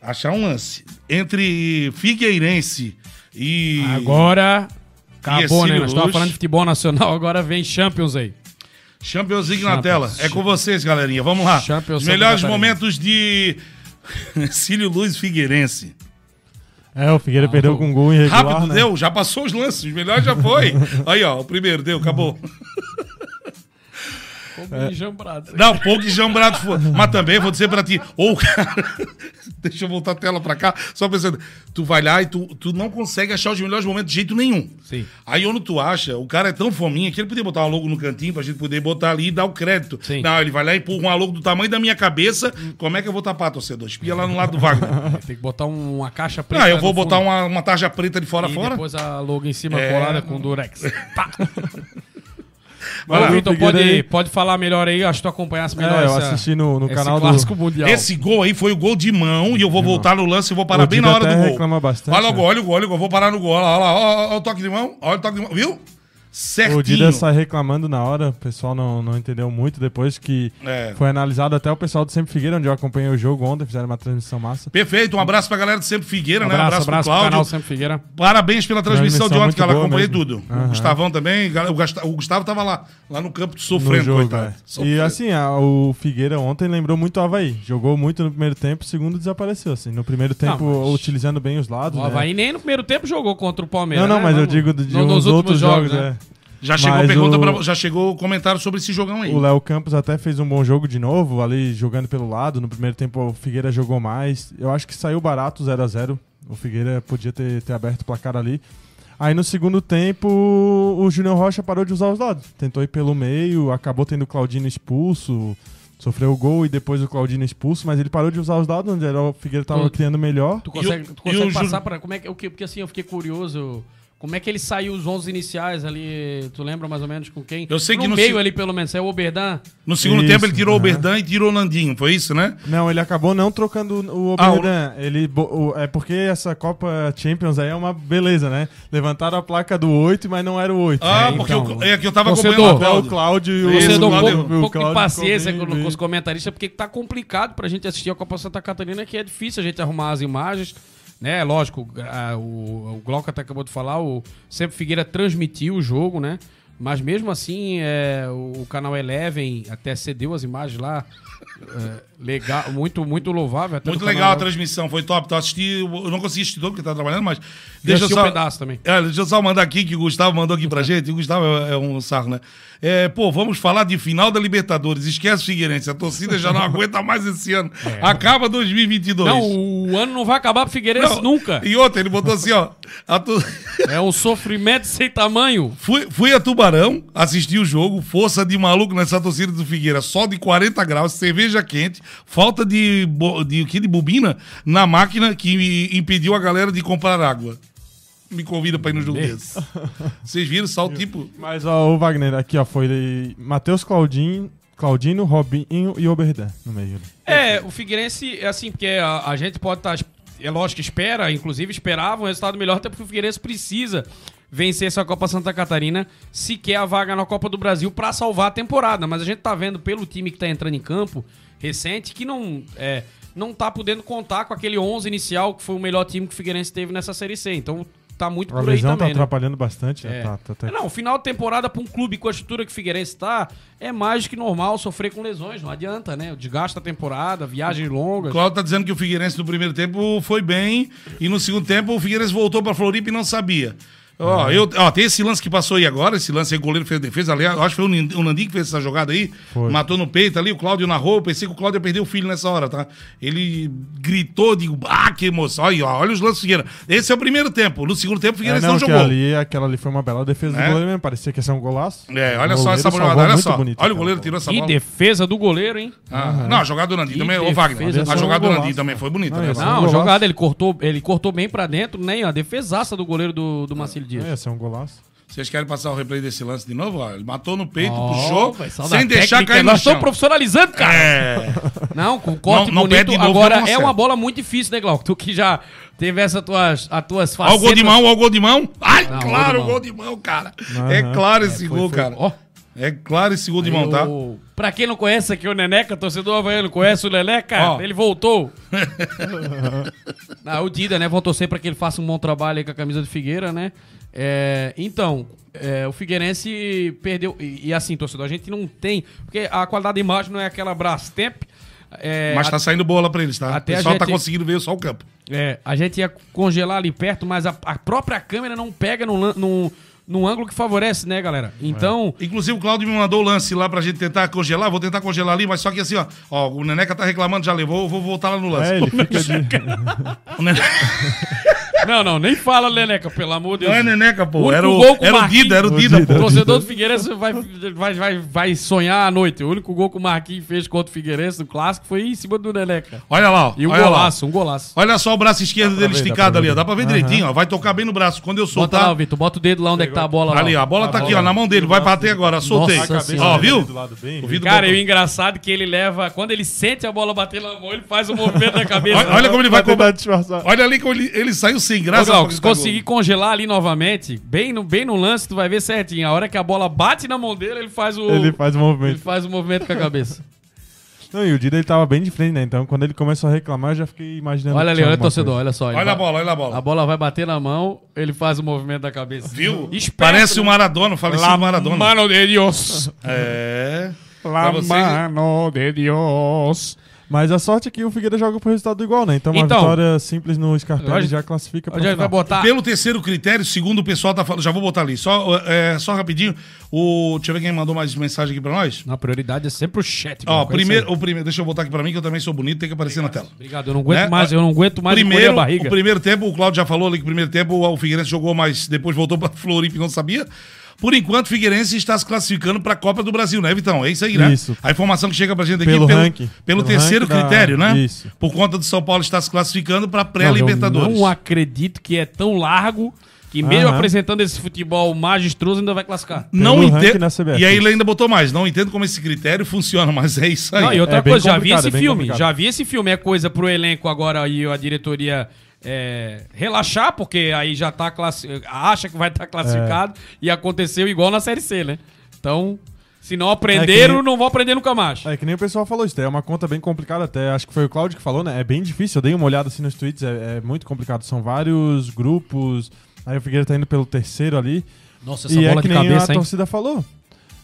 achar um lance entre Figueirense e. Agora acabou, né? Nós estávamos falando de futebol nacional, agora vem Champions aí. Champions League na Champions. tela. É com vocês, galerinha. Vamos lá. Champions Os melhores momentos de <laughs> Cílio Luz Figueirense. É, o Figueira perdeu com um gol irregular, Rápido, né? deu, já passou os lances. Os melhores já foi. <laughs> Aí, ó, o primeiro, deu, acabou. <laughs> Como enjambrado. Não, pouco jambrado foi. Mas também vou dizer pra ti, ou cara. <laughs> Deixa eu voltar a tela pra cá, só pensando. Tu vai lá e tu, tu não consegue achar os melhores momentos de jeito nenhum. Sim. Aí onde tu acha, o cara é tão fominha que ele podia botar uma logo no cantinho pra gente poder botar ali e dar o crédito. Sim. Não, ele vai lá e empurra uma logo do tamanho da minha cabeça. Como é que eu vou tapar, torcedor? Espia lá no lado do Wagner. <laughs> Tem que botar um- uma caixa preta. Ah, eu vou botar uma, uma tarja preta de fora a E fora. depois a logo em cima É. colada com durex. <laughs> Pá. Mas Vai, o Vitor, pode, aí- pode falar melhor aí. Acho que tu acompanhasse melhor É, eu essa- assisti no, no canal do... clássico mundial. Esse gol aí foi o gol de mão e eu vou voltar no lance e vou parar O bem na hora até do gol. bastante, olha o gol, olha o gol, olha o gol. Vou parar no gol. Olha lá, olha lá, ó, ó o toque de mão, olha o toque de mão, viu? Certinho. O Dida sai reclamando na hora, o pessoal não, não entendeu muito depois que É. foi analisado até o pessoal do Sempre Figueira, onde eu acompanhei o jogo ontem, fizeram uma transmissão massa. Perfeito, um abraço pra galera do Sempre Figueira, Um né? Um abraço, abraço, abraço pro pro canal Cláudio. Sempre Figueira. Parabéns pela transmissão, de Transmissão ontem, que ela acompanhei mesmo. tudo. Aham. O Gustavão também, o, Gustavo tava lá, lá no campo No sofrendo, jogo, coitado. é. E assim, a- o Figueira ontem lembrou muito o Havaí. Jogou muito no primeiro tempo, segundo desapareceu. Assim. No primeiro tempo, mas- utilizando bem os lados. O né? Havaí nem no primeiro tempo jogou contra o Palmeiras. Não, não, né? mas eu Vamos- digo de, de no- uns nos outros jogos, né? Já chegou Mas pergunta o- pra- já chegou comentário sobre esse jogão aí. O Léo Campos até fez um bom jogo de novo, ali jogando pelo lado. No primeiro tempo o Figueira jogou mais. Eu acho que saiu barato 0 a 0 O Figueira podia ter, ter aberto o placar ali. Aí no segundo tempo o Júnior Rocha parou de usar os lados. Tentou ir pelo meio, acabou tendo o Claudino expulso, sofreu o gol e depois o Claudino expulso, mas ele parou de usar os lados, onde era o Figueira tava Tu- criando melhor. Tu consegue, E o- tu consegue passar para como é que o que porque assim eu fiquei curioso como é que ele saiu os 11 iniciais ali, tu lembra mais ou menos com quem? Eu sei que no no meio se- ali pelo menos, é o Oberdan. No segundo Isso, tempo ele tirou o aham. Berdan e tirou o Nandinho, foi isso, né? Não, ele acabou não trocando o Ah, o- Oberdan. Ele o- é porque essa Copa Champions aí é uma beleza, né? Levantaram a placa do 8, mas não era o 8. Ah, É, porque então, eu, é que eu tava torcedor, acompanhando o Cláudio e o um Cláudio- pouco, o um pouco de Cláudio paciência com, com os comentaristas, porque tá complicado pra gente assistir a Copa Santa Catarina, que é difícil a gente arrumar as imagens. Né, lógico, a- o, o Glauco até acabou de falar, o Sempre Figueira transmitiu o jogo, né? Mas mesmo assim, é, o, o canal Eleven até cedeu as imagens lá. É, legal, muito, muito louvável. Até Muito legal canal a transmissão, foi top. Então, assisti, eu não consegui assistir todo porque tá trabalhando, mas. Deixa eu só. um pedaço também. É, deixa eu só mandar aqui que o Gustavo mandou aqui pra gente. O Gustavo é, é um sarro, né? É, pô, vamos falar de final da Libertadores. Esquece o Figueirense. A torcida já não <laughs> aguenta mais esse ano. Acaba 2022. É. Não, o ano não vai acabar pro Figueirense Não, nunca. E outra, ele botou assim, ó. tu- É um sofrimento sem tamanho. Fui, fui a Tubarão, assisti o jogo, força de maluco nessa torcida do Figueira, sol de 40 graus, cerveja quente, falta de, de, quê? de bobina na máquina que impediu a galera de comprar água. Me convida pra ir no jogo desse. Vocês viram só o tipo. Mas ó, o Wagner, aqui ó, foi Matheus Claudinho, Claudino, Robinho e Oberdan no meio. É, o Figueirense, é assim, porque a, a gente pode estar. é lógico que espera, inclusive esperava um resultado melhor, até porque o Figueirense precisa vencer essa Copa Santa Catarina se quer a vaga na Copa do Brasil pra salvar a temporada. Mas a gente tá vendo pelo time que tá entrando em campo recente que não. É, não tá podendo contar com aquele 11 inicial que foi o melhor time que o Figueirense teve nessa Série C. Então tá muito A por aí lesão tá também, né? atrapalhando bastante, né? É. Tá, tá, tá- Não, final de temporada para um clube com a estrutura que o Figueirense tá, é mais que normal sofrer com lesões, não adianta, né? O desgaste da temporada, viagens O longas. Claudio tá dizendo que o Figueirense no primeiro tempo foi bem e no segundo tempo o Figueirense voltou pra Floripa e não sabia. Ó, eu, ó, tem esse lance que passou aí agora, esse lance aí, o goleiro fez a defesa, aliás, acho que foi o Nandinho que fez essa jogada aí, Foi. matou no peito ali, o Cláudio narrou, eu pensei que o Cláudio ia perder o filho nessa hora, tá? Ele gritou, digo, ah, que emoção, olha, ó, olha os lances do Figueira. Esse é o primeiro tempo, no segundo tempo o É, Figueirense não, não, que jogou. ali, aquela ali foi uma bela defesa É. do goleiro mesmo, parecia que ia ser um golaço. É, olha só essa jogada, salvou olha só, bonito olha o goleiro bola. tirou essa Que bola. defesa do goleiro, hein? Ah, Não, a jogada do Nandinho Que também, ô Wagner, a jogada do. Nandinho também foi bonita, Não, né? Não, golaço. jogada, ele cortou, ele cortou bem pra dentro, né? A defesaça do goleiro do, do Marcelo Dias. Ia ser um golaço. Vocês querem passar o replay desse lance de novo? Ó, ele matou no peito, Ó, puxou, sem deixar técnica, cair no Nós chão. estamos profissionalizando, cara. É. <laughs> Não, com corte Não- não bonito. de Agora é uma bola muito difícil, né, Glauco? Tu que já teve essas tuas, as tuas Ó o gol de mão, ó o gol de mão. Ai, Não, claro, o gol gol de de mão, cara. Aham. É claro esse foi- gol, foi- cara. ó. É claro esse gol de mão, tá? O- Pra quem não conhece aqui o Neneca, torcedor havaiano, conhece o Neneca? Ó. Ele voltou. <laughs> ah, o Dida, né? Vão torcer pra que ele faça um bom trabalho aí com a camisa do Figueira, né? É, então, é, o Figueirense perdeu. E, e assim, torcedor, a gente não tem. Porque a qualidade da imagem não é aquela Brastemp. É, Mas a- tá saindo bola pra eles, tá? Até o a pessoal tá gente- conseguindo ver só o campo. É, a gente ia congelar ali perto, mas a, a própria câmera não pega num, lan- num, ângulo que favorece, né, galera? Então. Inclusive, o Claudio me mandou o lance lá pra gente tentar congelar. Vou tentar congelar ali, mas só que assim, ó. Ó, o Neneca tá reclamando, já levou, vou voltar lá no lance. É, ele <laughs> fica de. <laughs> O Neneca- <laughs> Não, não, nem fala, Neneca, pelo amor de Não Deus. é Neneca, pô. Era o, gol com era o. Dida, era o O Dida, Dida. pô. O torcedor do Figueirense vai, vai, vai, vai sonhar à noite. O único gol que o Marquinhos fez contra o Figueirense no clássico foi em cima do Neneca. Olha lá, ó. E um olha lá. golaço, um golaço. Olha só o braço esquerdo dele ver, esticado ali, ó. Dá pra ver direitinho, ó. Vai tocar bem no braço. Quando eu Bota lá, soltar. Vitor, bota o dedo lá onde é que tá a bola lá. Ali, ó. A bola tá aqui, ó, na mão dele. Vai bater agora. Soltei. Ó, viu? O vidro Cara, e o engraçado é que ele leva. Quando ele sente a bola bater na mão, ele faz o movimento da cabeça. Olha, como ele vai. Olha ali como ele, ele saiu sem Ô, graça. Glauco, pra se conseguir congelar ali novamente, bem no, bem no lance, tu vai ver certinho. A hora que a bola bate na mão dele, ele faz o. Ele faz o ele movimento. faz o movimento com a cabeça. <laughs> Não, e o Dida ele tava bem de frente, né? Então quando ele começou a reclamar, eu já fiquei imaginando. Olha ali, olha o torcedor, coisa. olha só. gol. ele Olha a vai- bola, olha a A bola. bola vai bater na mão, ele faz o movimento da cabeça. Viu? Esperto, Parece né? o Maradona, o falecido Maradona. Mano de Deus. É. La mano de Deus. Mas a sorte é que o Figueira joga pro resultado igual, né? Então uma Então, vitória simples no Scarpelli já classifica pra Hoje a gente vai final. botar. Pelo terceiro critério, segundo o pessoal tá falando, já vou botar ali. Só, é, só rapidinho. O, deixa eu ver quem mandou mais mensagem aqui pra nós. Na prioridade é sempre o chat. Ó, é primeiro, o primeiro, deixa eu botar aqui pra mim, que eu também sou bonito, tem que aparecer na tela. Obrigado, eu não aguento Né? mais, eu não aguento mais primeiro, a barriga. o primeiro tempo, o Claudio já falou ali que o primeiro tempo o Figueirense jogou, mas depois voltou pra Floripa e não sabia. Por enquanto, o Figueirense está se classificando para a Copa do Brasil, né, Vitão? É isso aí, né? Isso. A informação que chega pra gente aqui Pelo pelo, ranking. pelo Pelo terceiro ranking da- critério, né? Isso. Por conta do São Paulo estar se classificando para Não, pré-Libertadores. Eu não acredito que é tão largo que mesmo Aham. apresentando esse futebol magistroso ainda vai classificar. Não Pelo entendo. E aí ele ainda botou mais. Não entendo como esse critério funciona, mas é isso aí. Não, e outra É coisa, já vi esse é filme. complicado. Já vi esse filme. É coisa pro elenco agora e a diretoria é, relaxar, porque aí já tá classi... acha que vai estar classificado e aconteceu igual na Série C, né? Então, se não aprenderam, É que- não vão aprender nunca mais. É que nem o pessoal falou isso, é uma conta bem complicada até. Acho que foi o Claudio que falou, né? É bem difícil. Eu dei uma olhada assim nos tweets, é, é muito complicado. São vários grupos. Aí o Figueira tá indo pelo terceiro ali. Nossa, essa e é bola que de nem a cabeça, hein? torcida falou.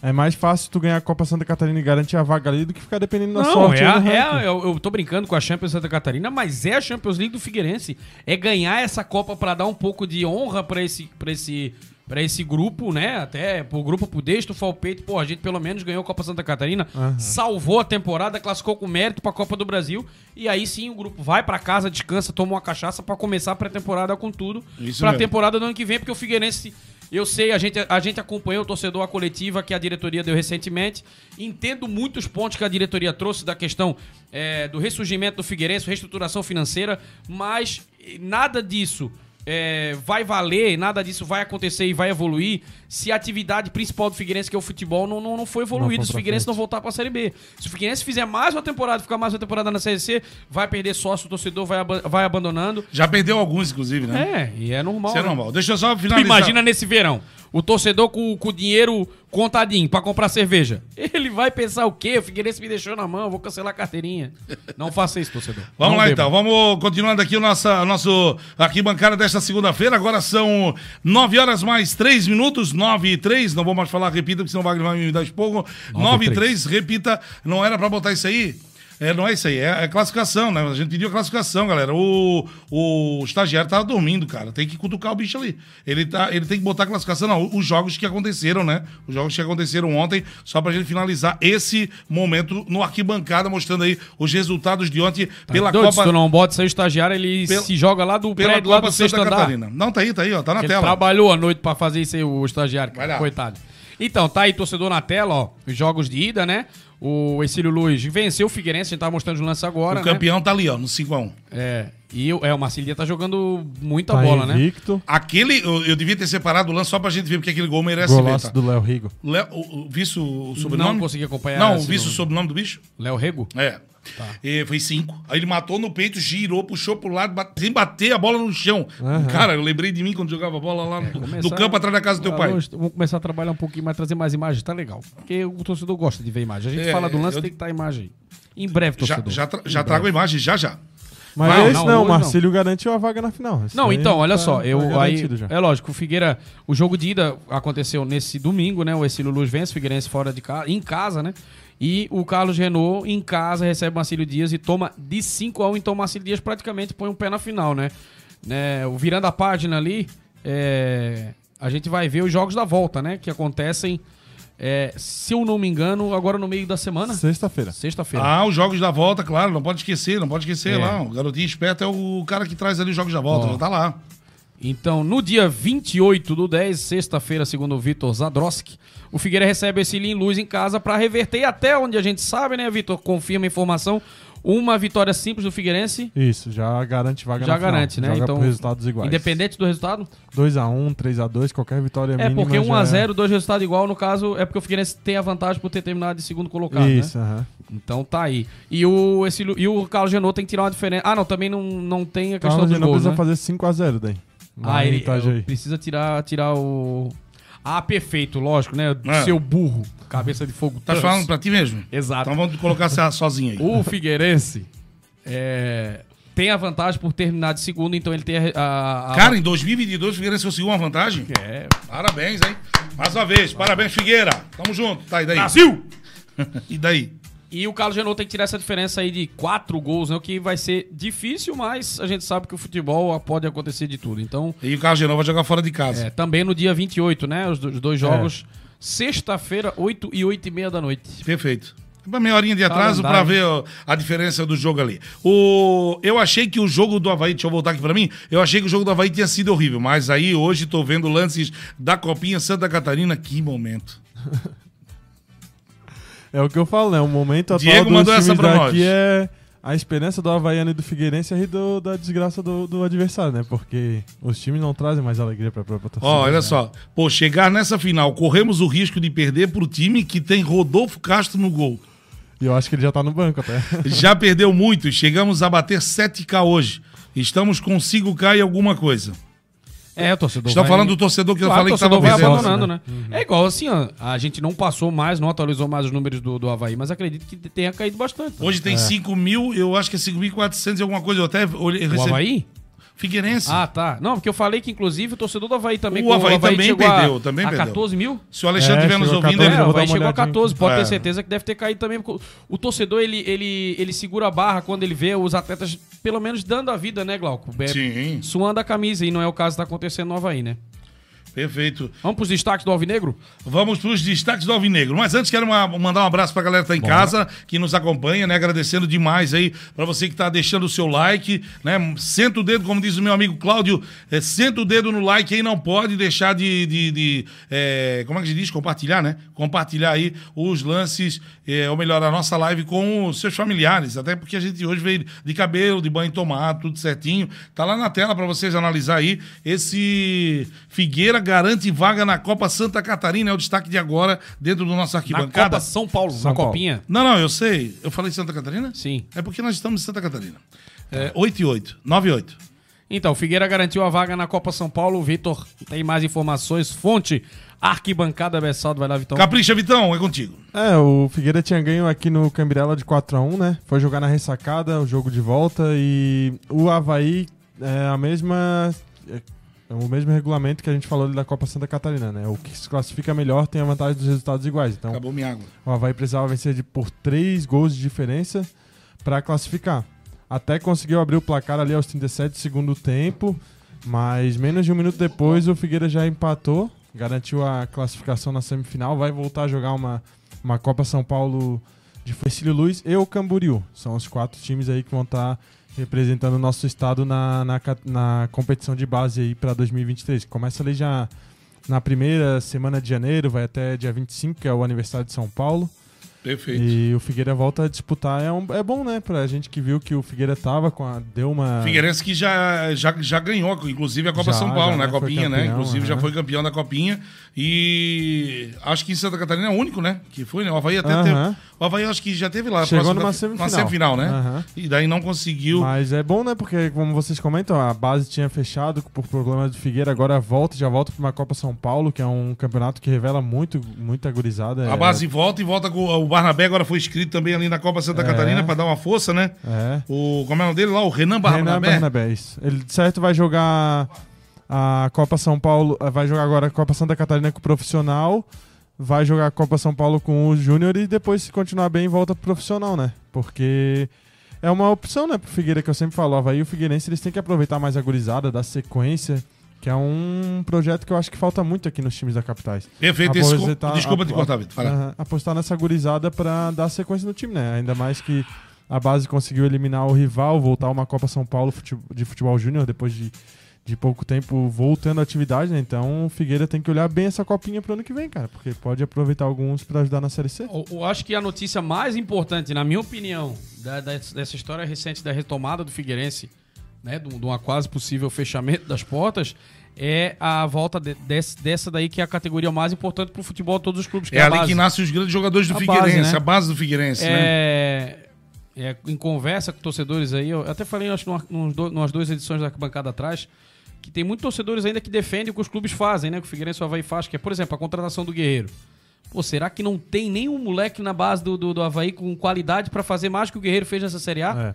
É mais fácil tu ganhar a Copa Santa Catarina e garantir a vaga ali do que ficar dependendo da Não, sorte. é, a- é a- eu, eu tô brincando com a Champions Santa Catarina, mas é a Champions League do Figueirense. É ganhar essa Copa pra dar um pouco de honra pra esse, pra esse, pra esse grupo, né? Até pro grupo pro Destro, Falpeito. Pô, a gente pelo menos ganhou a Copa Santa Catarina, salvou a temporada, classificou com mérito pra Copa do Brasil. E aí sim o grupo vai pra casa, descansa, toma uma cachaça pra começar a pré-temporada com tudo. Isso pra mesmo. temporada do ano que vem, porque o Figueirense. Eu sei, a gente, a gente acompanhou o torcedor, a coletiva que a diretoria deu recentemente. Entendo muitos pontos que a diretoria trouxe da questão é, do ressurgimento do Figueirense, reestruturação financeira, mas eh, nada disso é, vai valer, nada disso vai acontecer e vai evoluir se a atividade principal do Figueirense, que é o futebol, não, não, não for evoluída. Se o Figueirense não voltar pra Série B. Se o Figueirense fizer mais uma temporada, ficar mais uma temporada na Série C, vai perder sócio, o torcedor vai, aba- vai abandonando. Já perdeu alguns, inclusive, né? É, e é normal. Isso é né? normal. Deixa eu só Tu finalizar. imagina nesse verão, o torcedor com, com o dinheiro contadinho pra comprar cerveja. <laughs> Ele vai pensar o quê? O Figueirense me deixou na mão, vou cancelar a carteirinha. Não faça isso, torcedor. Vamos Não lá então, vamos continuando aqui o nossa, nosso arquibancada desta segunda-feira. Agora são 9 horas mais 3 minutos, 9 e 3. Não vou mais falar, repita, porque senão o Wagner vai me dar esporro. 9 e 3, repita. Não era pra botar isso aí? É, não é isso aí, é, é classificação, né? A gente pediu a classificação, galera. O, o estagiário tava dormindo, cara. Tem que cutucar o bicho ali. Ele, tá, ele tem que botar a classificação, não. Os jogos que aconteceram, né? Os jogos que aconteceram ontem, só pra gente finalizar esse momento no arquibancada, mostrando aí os resultados de ontem pela Tá Doido, Se Copa. tu não bota seu estagiário, ele Pela- se joga lá do Pela prédio, lá Copa do sexto Santa andar. Catarina. Não, tá aí, tá aí, ó. Tá na Ele tela. trabalhou a noite pra fazer isso aí, o estagiário. Vai lá. Coitado. Então, tá aí, torcedor na tela, ó. Os jogos de ida, né? O Exílio Luz venceu o Figueirense, a gente tá mostrando o lance agora, o né? campeão tá ali, ó, no 5x1. É. E o- é, o Marcilia tá jogando muita Tá bola, né? invicto. Aquele, eu, eu devia ter separado o lance só pra gente ver, porque aquele gol merece ver, Golaço tá? do Léo Rigo. Léo- o, o, vice o, o sobrenome? Não consegui acompanhar Não, esse vice o nome. sobrenome do bicho? Léo Rego? É. Tá. E foi cinco. Aí ele matou no peito, girou, puxou pro lado, bate- sem bater a bola no chão. Aham. Cara, eu lembrei de mim quando jogava bola lá no, no Começar- campo atrás da casa do teu pai. Vamos começar a trabalhar um pouquinho mais, trazer mais imagens, tá legal. Porque o torcedor gosta de ver imagem. A gente É, fala do lance, eu- tem que estar a imagem. Em breve, Já, torcedor. já, tra- Em já breve. trago a imagem, já já. Mas Não, esse não, não, Marcílio garantiu a vaga na final. Esse Não, então, olha tá- só, eu tá aí já. é lógico, o Figueira, o jogo de ida aconteceu nesse domingo, né? O Exílio Luz vence o Figueirense fora de casa, em casa, né? E o Carlos Renault em casa recebe o Marcílio Dias e toma de 5 a 1, então o Marcílio Dias praticamente põe um pé na final, né? né? O virando a página ali, é, a gente vai ver os jogos da volta, né? Que acontecem, é, se eu não me engano, agora no meio da semana, Sexta-feira. sexta-feira. Ah, os jogos da volta, claro, não pode esquecer, não pode esquecer É. lá. O garotinho esperto é o cara que traz ali os jogos da volta, Ó. já tá lá. Então, no dia 28 do 10, sexta-feira, segundo o Vitor Zadroski, o Figueira recebe esse em Luz em casa para reverter até onde a gente sabe, né, Vitor? Confirma a informação. Uma vitória simples do Figueirense. Isso, já garante vaga Já na final. garante, né? Joga Então, resultados iguais. Independente do resultado? 2x1, 3x2, qualquer vitória É, mínima porque já 1x0, dois resultados igual, no caso, é porque o Figueirense tem a vantagem por ter terminado de segundo colocado, Isso, né? aham. Então tá aí. E o, esse, e o Carlos Genot tem que tirar uma diferença. Ah, não, também não, não tem a questão Carlos dos gols, precisa né? fazer 5x0 daí. Ah, ele aí. precisa tirar, tirar o. Ah, perfeito, lógico, né? É. Seu burro, cabeça de fogo. Tá falando pra ti mesmo? Exato. Então vamos colocar você sozinho aí. <laughs> O Figueirense é, tem a vantagem por terminar de segundo, então ele tem a. a- a- Cara, em 2022 o Figueirense conseguiu uma vantagem? É. Parabéns, hein? Mais uma vez, parabéns, Figueira. Tamo junto. Tá, e daí? Brasil! <laughs> E daí? E o Carlos Genot tem que tirar essa diferença aí de quatro gols, né? O que vai ser difícil, mas a gente sabe que o futebol pode acontecer de tudo. Então, E o Carlos Genova vai jogar fora de casa. é, também no dia 28, né? Os, do- os dois jogos. Sexta-feira, 8 e 8 e meia da noite. Perfeito. Uma meia horinha de atraso pra Calendário. ver a diferença do jogo ali. O... Eu achei que o jogo do Havaí, deixa eu voltar aqui pra mim, eu achei que o jogo do Havaí tinha sido horrível, mas aí hoje tô vendo lances da Copinha Santa Catarina, que momento. <laughs> É o que eu falo, né? O momento atual Diego dos mandou essa times pra daqui nós. é a esperança do Havaiano e do Figueirense rir do- da desgraça do, do adversário, né? Porque os times não trazem mais alegria pra própria torcida. Ó, olha né? só. Pô, chegar nessa final, corremos o risco de perder pro time que tem Rodolfo Castro no gol. E eu acho que ele já tá no banco até. <laughs> Já perdeu muito, chegamos a bater 7K hoje. Estamos com 5K e alguma coisa. É, o torcedor. Estão vai- falando do torcedor que eu Claro, falei o que estava torcedor vai perdendo. abandonando, né? É igual assim, ó. A gente não passou mais, não atualizou mais os números do, do Havaí, mas acredito que tenha caído bastante. Hoje tem 5 mil, eu acho que é 5.400 e alguma coisa. Eu até olhei, O recebi- Havaí? Figueirense. Ah, tá. Não, porque eu falei que, inclusive, o torcedor do Havaí também... O Havaí também chegou a- perdeu, também a perdeu. 14 mil? Se o Alexandre É, estiver nos chegou a ouvindo, 14, É, ele... o Havaí chegou a olhadinha. 14, pode É. ter certeza que deve ter caído também. porque O torcedor, ele, ele, ele segura a barra quando ele vê os atletas, pelo menos, dando a vida, né, Glauco? É, Sim, Suando a camisa, e não é o caso que tá acontecendo no Havaí, né? Perfeito. Vamos pros destaques do Alvinegro? Vamos para os destaques do Alvinegro. Mas antes, quero uma- mandar um abraço para a galera que tá em casa, que nos acompanha, né? Agradecendo demais aí para você que tá deixando o seu like, né? Senta o dedo, como diz o meu amigo Cláudio, é, senta o dedo no like aí, não pode deixar de. de- de, é, como é que se diz? Compartilhar, né? Compartilhar aí os lances, é, ou melhor, a nossa live com os seus familiares. Até porque a gente hoje veio de cabelo, de banho tomado, tudo certinho. Tá lá na tela para vocês analisar aí. Esse Figueira garante vaga na Copa Santa Catarina, é o destaque de agora, dentro do nosso Na arquibancada. Copa São Paulo, São na Paulo. Copinha. Não, não, eu sei. Eu falei Santa Catarina? Sim. É porque nós estamos em Santa Catarina. É, 8 e 8. 9 e 8. Então, o Figueira garantiu a vaga na Copa São Paulo. O Vitor tem mais informações. Fonte, arquibancada Bessaldo. Vai lá, Vitão. Capricha, Vitão, é contigo. É, o Figueira tinha ganho aqui no Cambirela de 4x1, né? Foi jogar na ressacada, o jogo de volta, e o Havaí é a mesma. É o mesmo regulamento que a gente falou ali da Copa Santa Catarina, né? O que se classifica melhor tem a vantagem dos resultados iguais. Então, Acabou minha água. o Havaí precisava vencer de, por 3 gols de diferença para classificar. Até conseguiu abrir o placar ali aos 37 do segundo tempo, mas menos de um minuto depois o Figueira já empatou, garantiu a classificação na semifinal, vai voltar a jogar uma, uma Copa São Paulo de Facílio Luz e o Camboriú. São os quatro times aí que vão estar representando o nosso estado na, na, na competição de base aí para 2023. Começa ali já na primeira semana de janeiro, vai até dia 25, que é o aniversário de São Paulo. Perfeito. E o Figueira volta a disputar. É, um, é bom, né? Pra gente que viu que o Figueira tava com a. Deu uma. Figueirense que já, já, já ganhou, inclusive, a Copa Já, São Paulo, já, né? A né? Copinha, né? campeão, Inclusive, já aham. foi campeão da Copinha. E acho que em Santa Catarina é o único, né? Que foi, né? O Havaí até Aham. teve. O Havaí acho que já teve lá. Chegou numa semifinal. Semifinal, né? Aham. E daí não conseguiu. Mas é bom, né? Porque, como vocês comentam, a base tinha fechado por problemas do Figueira, agora volta, já volta para uma Copa São Paulo, que é um campeonato que revela muito, muita gurizada. A É- base volta e volta com. O Barnabé agora foi inscrito também ali na Copa Santa É. Catarina pra dar uma força, né? É. O, como é o nome dele lá? O Renan Renan Barnabé. Barnabé, isso. Ele, de certo, vai jogar a Copa São Paulo, vai jogar agora a Copa Santa Catarina com o profissional, vai jogar a Copa São Paulo com o Júnior e depois, se continuar bem, volta pro profissional, né? Porque é uma opção, né, pro Figueira, que eu sempre falo. Havaí e o Figueirense, eles têm que aproveitar mais a gurizada, dar sequência, que é um projeto que eu acho que falta muito aqui nos times da capitais. Perfeito. Esse, desculpa te ap- cortar, Vitor. Apostar nessa gurizada pra dar sequência no time, né? Ainda mais que a base conseguiu eliminar o rival, voltar a uma Copa São Paulo de futebol júnior depois de, de pouco tempo voltando à atividade, né? Então o Figueira tem que olhar bem essa copinha pro ano que vem, cara, porque pode aproveitar alguns pra ajudar na Série C. Eu, eu acho que a notícia mais importante, na minha opinião, da- da- dessa história recente da retomada do Figueirense, né, de, um- de uma quase possível fechamento das portas, é a volta de- desse- dessa daí que é a categoria mais importante pro futebol de todos os clubes. que É a ali base. que nascem os grandes jogadores do A Figueirense, base, né? a base do Figueirense, né? É, é, em conversa com torcedores aí, eu até falei, acho, numa, numas duas edições da bancada atrás, que tem muitos torcedores ainda que defendem o que os clubes fazem, né? Que o Figueirense o Havaí faz, que é, por exemplo, a contratação do Guerreiro. Pô, será que não tem nenhum moleque na base do, do, do Havaí com qualidade pra fazer mais que o Guerreiro fez nessa Série A? É.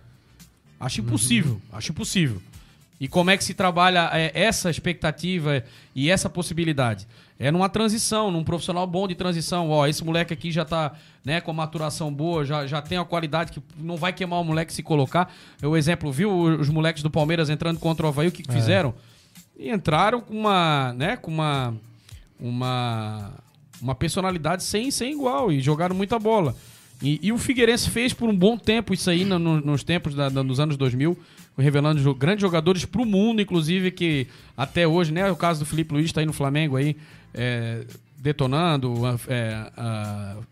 Acho impossível, acho impossível. E como é que se trabalha é, essa expectativa e essa possibilidade? É numa transição, num profissional bom de transição. Ó, esse moleque aqui já tá né, com maturação boa, já, já tem a qualidade que não vai queimar o moleque se colocar. O exemplo, viu os moleques do Palmeiras entrando contra o Havaí, o que, que fizeram? E entraram com uma, né, com uma, uma, uma personalidade sem, sem igual e jogaram muita bola. E, e o Figueirense fez por um bom tempo isso aí no- no- nos tempos da, da- nos anos 2000, revelando grandes jogadores pro mundo, inclusive, que até hoje, né? O caso do Felipe Luiz tá aí no Flamengo aí, é, detonando, é,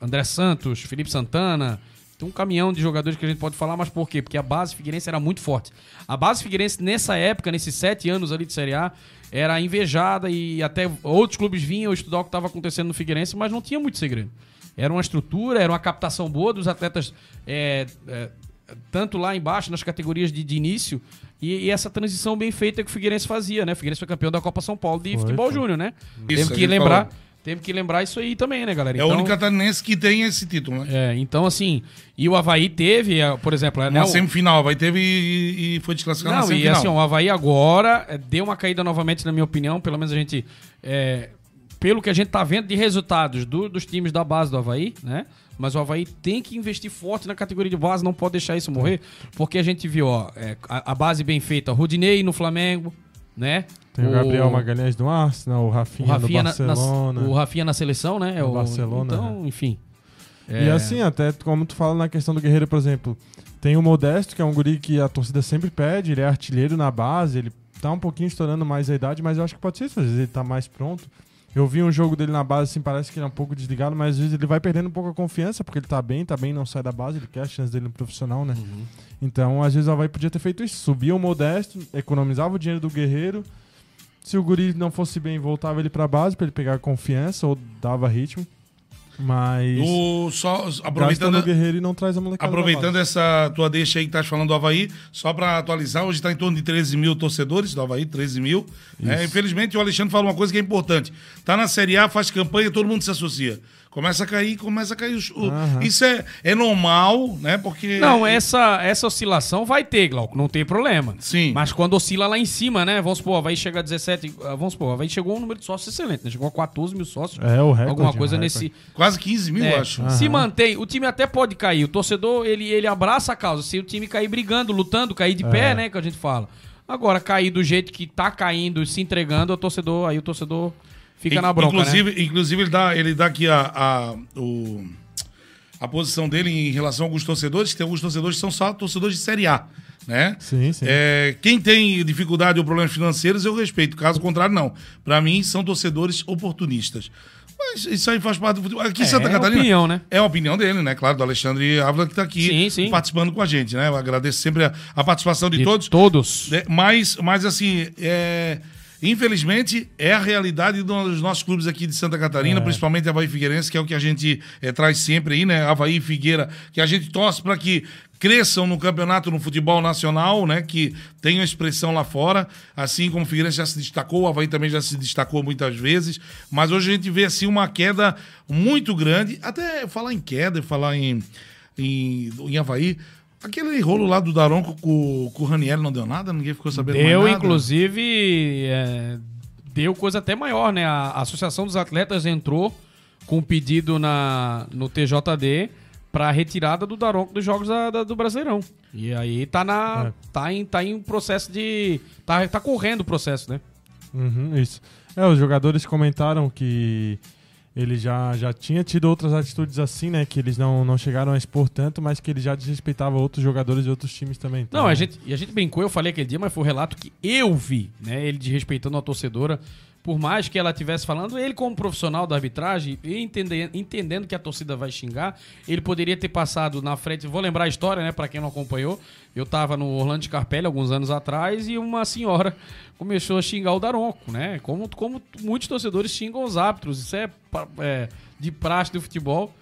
André Santos, Felipe Santana. Tem um caminhão de jogadores que a gente pode falar, mas por quê? Porque a base Figueirense era muito forte. A base Figueirense, nessa época, nesses sete anos ali de Série A, era invejada e até outros clubes vinham estudar o que estava acontecendo no Figueirense, mas não tinha muito segredo. Era uma estrutura, era uma captação boa dos atletas, é, é, tanto lá embaixo, nas categorias de, de início, e, e essa transição bem feita que o Figueirense fazia, né? O Figueirense foi campeão da Copa São Paulo de Foi, futebol foi. júnior, né? Isso, temos que lembrar, falou. Temos que lembrar isso aí também, né, galera? É o único catarinense que tem esse título, né? é, então, assim, e o Havaí teve, é, por exemplo, né, Na o- semifinal, vai teve e, e foi desclassificado na Não, e semifinal. assim, o Havaí agora é, deu uma caída novamente, na minha opinião. Pelo menos a gente. é, pelo que a gente tá vendo de resultados do- dos times da base do Havaí, né? Mas o Havaí tem que investir forte na categoria de base, não pode deixar isso morrer. Porque a gente viu, ó, é, a, a base bem feita, Rudinei no Flamengo, né? Tem o Gabriel Magalhães do Arsenal, o o Rafinha, Rafinha, do na, na- Barcelona. o Rafinha na seleção, né? É No o, Barcelona, Então, enfim. E assim, até como tu fala na questão do Guerreiro, por exemplo, tem o Modesto, que é um guri que a torcida sempre pede, ele é artilheiro na base, ele tá um pouquinho estourando mais a idade, mas eu acho que pode ser isso, às vezes ele tá mais pronto. Eu vi um jogo dele na base, assim, parece que ele é um pouco desligado, mas às vezes ele vai perdendo um pouco a confiança, porque ele tá bem, tá bem, não sai da base, ele quer a chance dele no profissional, né? Então, às vezes o Havaí podia ter feito isso, subia o Modesto, economizava o dinheiro do Guerreiro, se o guri não fosse bem, voltava ele pra base pra ele pegar confiança ou dava ritmo. Mas O, só, aproveitando o Guerreiro e não traz a molecada. aproveitando essa tua deixa aí que estás falando do Havaí, só para atualizar, hoje está em torno de 13 mil torcedores do Havaí, 13 mil. É, infelizmente, o Alexandre fala uma coisa que é importante. Tá na Série A, faz campanha, todo mundo se associa. Começa a cair, começa a cair. os- Aham. Isso é, é normal, né? Porque. Não, essa, essa oscilação vai ter, Glauco, não tem problema. Sim. Mas quando oscila lá em cima, né? Vamos supor, vai chegar a 17. ah, Vamos supor, vai chegou um número de sócios excelente, né? Chegou a 14 mil sócios. É, o recorde, Alguma coisa o nesse. Quase 15 mil, É, acho. Se mantém, o time até pode cair. O torcedor, ele, ele abraça a causa. Se o time cair brigando, lutando, cair de pé, né? Que a gente fala. Agora, cair do jeito que tá caindo, se entregando, o torcedor, aí o torcedor fica In- na bronca. né? inclusive, inclusive ele dá, ele dá aqui a, a, o- a posição dele em relação a alguns torcedores, que tem alguns torcedores que são só torcedores de Série A. Né? Sim, sim. É, quem tem dificuldade ou problemas financeiros, eu respeito. Caso contrário, não. Para mim, são torcedores oportunistas. Mas isso aí faz parte do futebol. Aqui em É, Santa é Catarina. opinião, né? É a opinião dele, né? Claro, do Alexandre Ávila que tá aqui Sim, sim. participando com a gente, né? Eu agradeço sempre a, a participação de, De todos. Todos. né? Mas, mas assim, é, infelizmente, é a realidade dos nossos clubes aqui de Santa Catarina, principalmente Havaí Figueirense, que é o que a gente é, traz sempre aí, né? Havaí e Figueira, que a gente torce para que cresçam no campeonato no futebol nacional, né? Que tenham expressão lá fora, assim como o Figueirense já se destacou, o Havaí também já se destacou muitas vezes, mas hoje a gente vê assim uma queda muito grande, até falar em queda, falar em, em, em Havaí, aquele rolo lá do Daronco com, com o Raniel não deu nada, ninguém ficou sabendo Deu, mais nada. inclusive, é, deu coisa até maior, né? A Associação dos Atletas entrou com um pedido na, no TJD para retirada do Daronco dos jogos da- da- do Brasileirão. E aí tá na É. tá em tá em processo de tá, tá correndo o processo, né? Uhum, isso. É, os jogadores comentaram que ele já, já tinha tido outras atitudes assim, né? Que eles não, não chegaram a expor tanto, mas que ele já desrespeitava outros jogadores de outros times também. Então, Não, a gente, e a gente brincou, eu falei aquele dia, mas foi o relato que eu vi, né? Ele desrespeitando a torcedora. Por mais que ela estivesse falando, ele como profissional da arbitragem, entendendo, entendendo que a torcida vai xingar, ele poderia ter passado na frente. Vou lembrar a história, né? Pra quem não acompanhou. Eu tava no Orlando Scarpelli alguns anos atrás e uma senhora começou a xingar o Daronco, né? Como, como muitos torcedores xingam os árbitros. Isso é, é de praxe do futebol.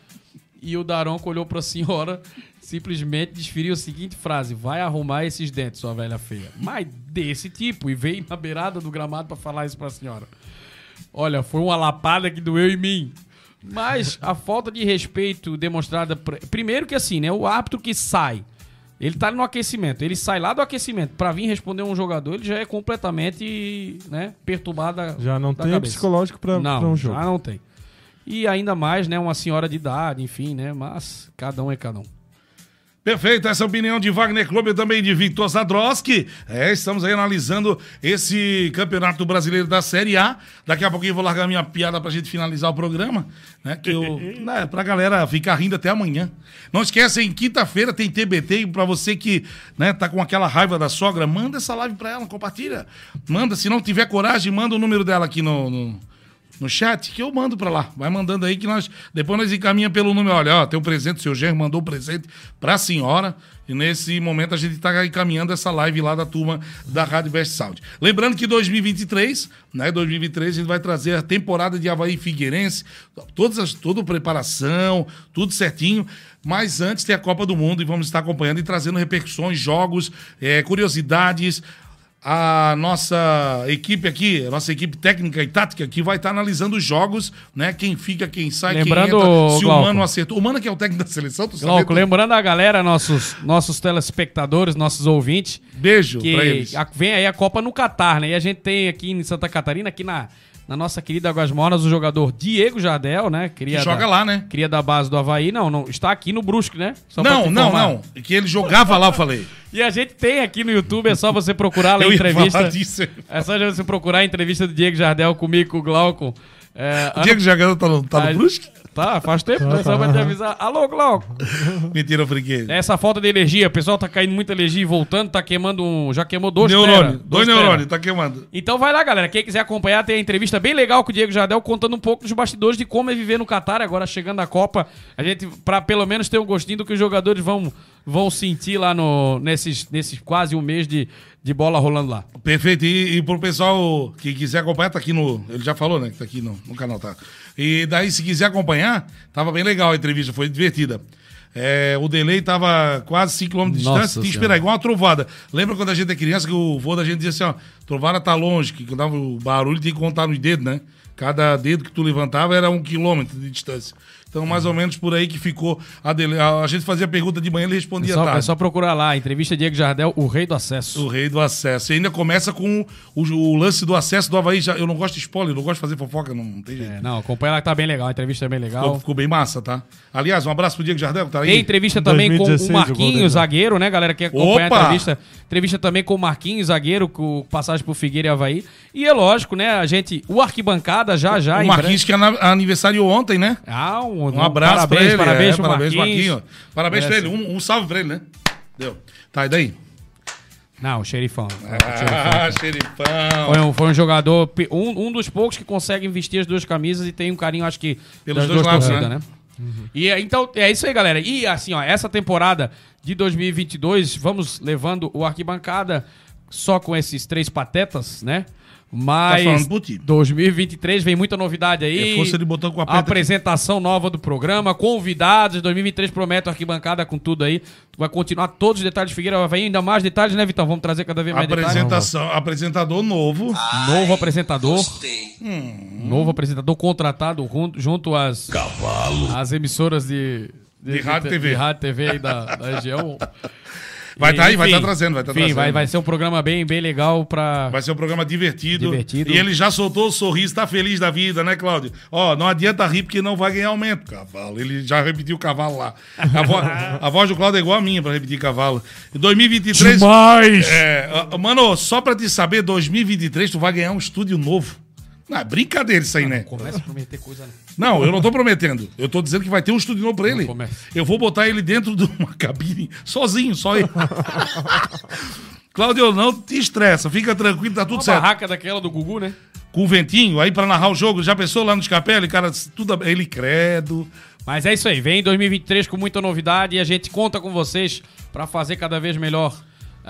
E o Daronco olhou pra senhora, simplesmente desferiu a seguinte frase: Vai arrumar esses dentes, sua velha feia. Mas desse tipo, e veio na beirada do gramado pra falar isso pra senhora. Olha, foi uma lapada que doeu em mim. Mas a falta de respeito demonstrada. pr- Primeiro que assim, né? O árbitro que sai. Ele tá no aquecimento. Ele sai lá do aquecimento pra vir responder um jogador, ele já é completamente, né, perturbado. já não tem cabeça. psicológico pra um jogo. já não tem. E ainda mais, né, uma senhora de idade, enfim, né, mas cada um é cada um. Perfeito, essa é a opinião de Wagner Clube e também de Victor Zadroski. É, estamos aí analisando esse campeonato brasileiro da Série A. Daqui a pouquinho eu vou largar minha piada pra gente finalizar o programa, né? Que eu, <laughs> né, pra galera ficar rindo até amanhã. Não esquecem, quinta-feira tem TBT e pra você que, né, tá com aquela raiva da sogra, manda essa live pra ela, compartilha. Manda, se não tiver coragem, manda o número dela aqui no- no no chat que eu mando pra lá. Vai mandando aí que nós depois nós encaminha pelo número. Olha, ó, tem um presente, o seu Gerro mandou um presente pra senhora. E nesse momento a gente tá encaminhando essa live lá da turma da Rádio Best Sound. Lembrando que 2023, né, 2023 a gente vai trazer a temporada de Havaí Figueirense, todas as, toda a preparação, tudo certinho. Mas antes tem a Copa do Mundo e vamos estar acompanhando e trazendo repercussões, jogos, eh, curiosidades, a nossa equipe aqui, a nossa equipe técnica e tática que vai estar analisando os jogos, né? Quem fica, quem sai, Lembrando, quem entra, se o. Mano acertou. O Mano que é o técnico da seleção, tu sabe? Glauco, lembrando a galera, nossos, nossos telespectadores, nossos ouvintes, Beijo que pra eles. vem aí a Copa no Catar, né? E a gente tem aqui em Santa Catarina, aqui na, na nossa querida Águas Mornas, o jogador Diego Jardel, né? Cria Que joga da, lá, né? Cria da base do Havaí. Não, não, está aqui no Brusque, né? Só Não, não, não. Que ele jogava lá, eu falei. <laughs> E a gente tem aqui no YouTube, é só você procurar lá a entrevista. disso. É só você procurar a entrevista do Diego Jardel comigo, com o Glauco. É, O Diego Jagano tá no, tá ano- no Brusque? Tá, faz tempo, né? Só pra te avisar. Alô, Glauco. <laughs> Mentira, eu brinquei. Essa falta de energia, o pessoal tá caindo muita energia e voltando, tá queimando um. Já queimou dois Neurônio. tera, Dois tera. neurônios, tá queimando. Então vai lá, galera. Quem quiser acompanhar, tem a entrevista bem legal com o Diego Jardel contando um pouco dos bastidores de como é viver no Catar. Agora chegando a Copa, a gente, pra pelo menos ter um gostinho do que os jogadores vão, vão sentir lá no, nesses, nesses quase um mês de, de bola rolando lá. Perfeito. E, e pro pessoal que quiser acompanhar, tá aqui no. Ele já falou, né? Que tá aqui no, no canal, tá? E daí, se quiser acompanhar, tava bem legal a entrevista, foi divertida. É, o delay tava quase 5 km de distância, tinha que esperar, igual uma trovada. Lembra quando a gente é criança que o vô da gente dizia assim, ó, trovada tá longe, que quando dava o barulho tinha que contar nos dedos, né? Cada dedo que tu levantava era um quilômetro de distância. Então, mais ou menos por aí que ficou a delay. A, a gente fazia pergunta de manhã, ele É respondia só, tarde. é só procurar lá, entrevista Diego Jardel, o rei do acesso. O rei do acesso. E ainda começa com o, o lance do acesso do Havaí. Já, eu não gosto de spoiler, não gosto de fazer fofoca, não, não tem jeito. É, não, acompanha lá que tá bem legal, a entrevista é bem legal. Ficou, ficou bem massa, tá? Aliás, um abraço pro Diego Jardel, que tá aí. Tem entrevista também com 2016, o o Marquinhos, Boy. zagueiro, né, galera? Que acompanha Opa! a entrevista. Entrevista também com o Marquinhos, zagueiro, com passagem por Figueira e Havaí. E é lógico, né, a gente, o Arquibancada já, já. o em Marquinhos, que ana- aniversariou ontem, né? Ah, um, Um abraço parabéns, pra ele. Parabéns, é, pro parabéns, Marquinhos. Marquinhos. Parabéns É, pra ele. Um, um salve pra ele, né? Deu. Tá, e daí? Não, o xerifão. Ah, xerifão. Foi um, foi um jogador, um, um dos poucos que conseguem vestir as duas camisas e tem um carinho, acho que, Pelos dois lados, torcidas, né? né? E é, então, é isso aí, galera. E assim, ó, essa temporada de 2022, vamos levando o arquibancada só com esses três patetas, né? Mas Tá por ti. 2023 vem muita novidade aí. É força de botão com a. Apresentação nova do programa, convidados. 2023 promete arquibancada com tudo aí. Vai continuar todos os detalhes de Figueira. Vai ainda mais detalhes, né, Vitão? Vamos trazer cada vez mais detalhes. Apresentação, apresentador novo. Novo apresentador. Gostei. Novo apresentador contratado jun- junto às, às emissoras de, De rádio e TV. de rádio TV aí da, da região. <laughs> Vai E, tá aí, vai enfim, tá trazendo, vai tá enfim, trazendo. Vai, vai ser um programa bem, bem legal pra. Vai ser um programa divertido. Divertido. E ele já soltou o sorriso, tá feliz da vida, né, Cláudio? Ó, não adianta rir porque não vai ganhar aumento, cavalo. Ele já repetiu o cavalo lá. A, vo- <laughs> a voz do Cláudio é igual a minha pra repetir cavalo. Em 2023. Demais! É, mano, só pra te saber, 2023 tu vai ganhar um estúdio novo. Não, é brincadeira isso aí, né? Começa a prometer coisa. né? Não, eu não tô prometendo. Eu tô dizendo que vai ter um estúdio novo pra ele. comece. Eu vou botar ele dentro de uma cabine, sozinho, só ele. <laughs> Cláudio, não te estressa, fica tranquilo, tá tudo Uma certo. barraca daquela do Gugu, né? Com o ventinho, aí pra narrar o jogo, já pensou lá no Escapele, cara, tudo ele credo. Mas é isso aí, vem 2023 com muita novidade e a gente conta com vocês pra fazer cada vez melhor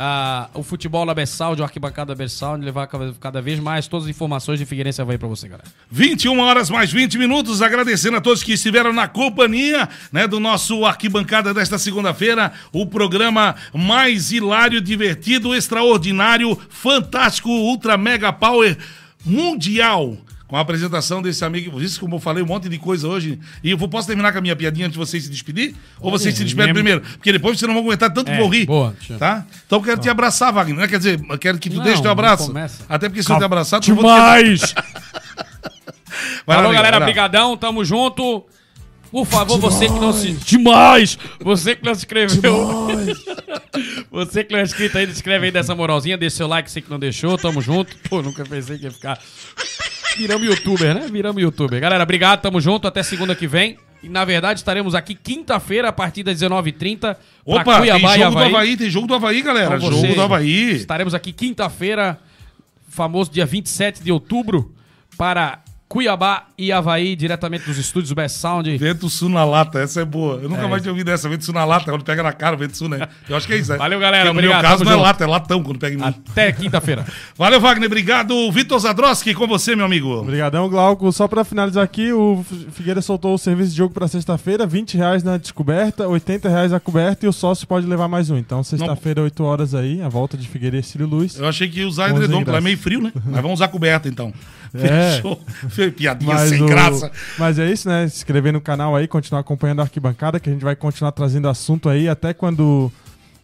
ah, o futebol da Bersalde, o arquibancada Bersalde, levar cada, vez mais todas as informações de Figueirense Havaí pra você, galera. 21 horas mais 20 minutos, agradecendo a todos que estiveram na companhia, né, do nosso arquibancada desta segunda-feira, o programa mais hilário, divertido, extraordinário, fantástico, ultra mega power mundial. Com a apresentação desse amigo, por isso como eu falei um monte de coisa hoje. E eu vou- posso terminar com a minha piadinha antes de vocês se despedir? Ou vocês se despedem mesmo. primeiro? Porque depois vocês não vão aguentar tanto que É, vou rir. boa, Tá? Então eu quero te abraçar, Wagner. Né? Quer dizer, eu quero que tu Não, deixe teu abraço. Até porque se eu te abraçar, tu não vou te- Demais! <laughs> Vai lá, Falou, galera, brigadão, tamo junto. Por favor, você que não se... Demais! Você que não se inscreveu. <laughs> você que não é inscrito aí, se inscreve aí dessa moralzinha, deixa seu like, você que não deixou, tamo junto. Pô, nunca pensei que ia ficar... Viramos youtuber, né? Viramos youtuber. Galera, obrigado, tamo junto, até segunda que vem. E, na verdade, estaremos aqui quinta-feira, a partir das 19h30, pra Opa, tem Cuiabá e jogo do Havaí. Havaí, tem jogo do Havaí, galera. Então jogo do Havaí. Estaremos aqui quinta-feira, famoso dia 27 de outubro, para Cuiabá e Havaí, diretamente dos estúdios Best Sound. Vento sul na lata, essa é boa. Eu nunca mais tinha ouvido essa, vento sul na lata, quando pega na cara, vento sul, né? Eu acho que é isso, né? Valeu, galera, Porque no obrigado, meu caso não é junto. lata, é latão quando pega em mim. Até quinta-feira. <laughs> Valeu, Wagner, obrigado. Vitor Zadroski, com você, meu amigo. Obrigadão, Glauco. Só pra finalizar aqui, o Figueira soltou o serviço de jogo pra sexta-feira, 20 reais na descoberta, 80 reais a coberta e o sócio pode levar mais um. Então, sexta-feira, 8 horas aí, a volta de Figueira e Cílio Luz. Eu achei que ia usar edredom, porque lá é meio frio, né? Mas vamos usar coberta, então. <laughs> É. Fechou. Piadinha Mas, sem o- graça. mas é isso, né? Se inscrever no canal aí, continuar acompanhando a arquibancada, que a gente vai continuar trazendo assunto aí até quando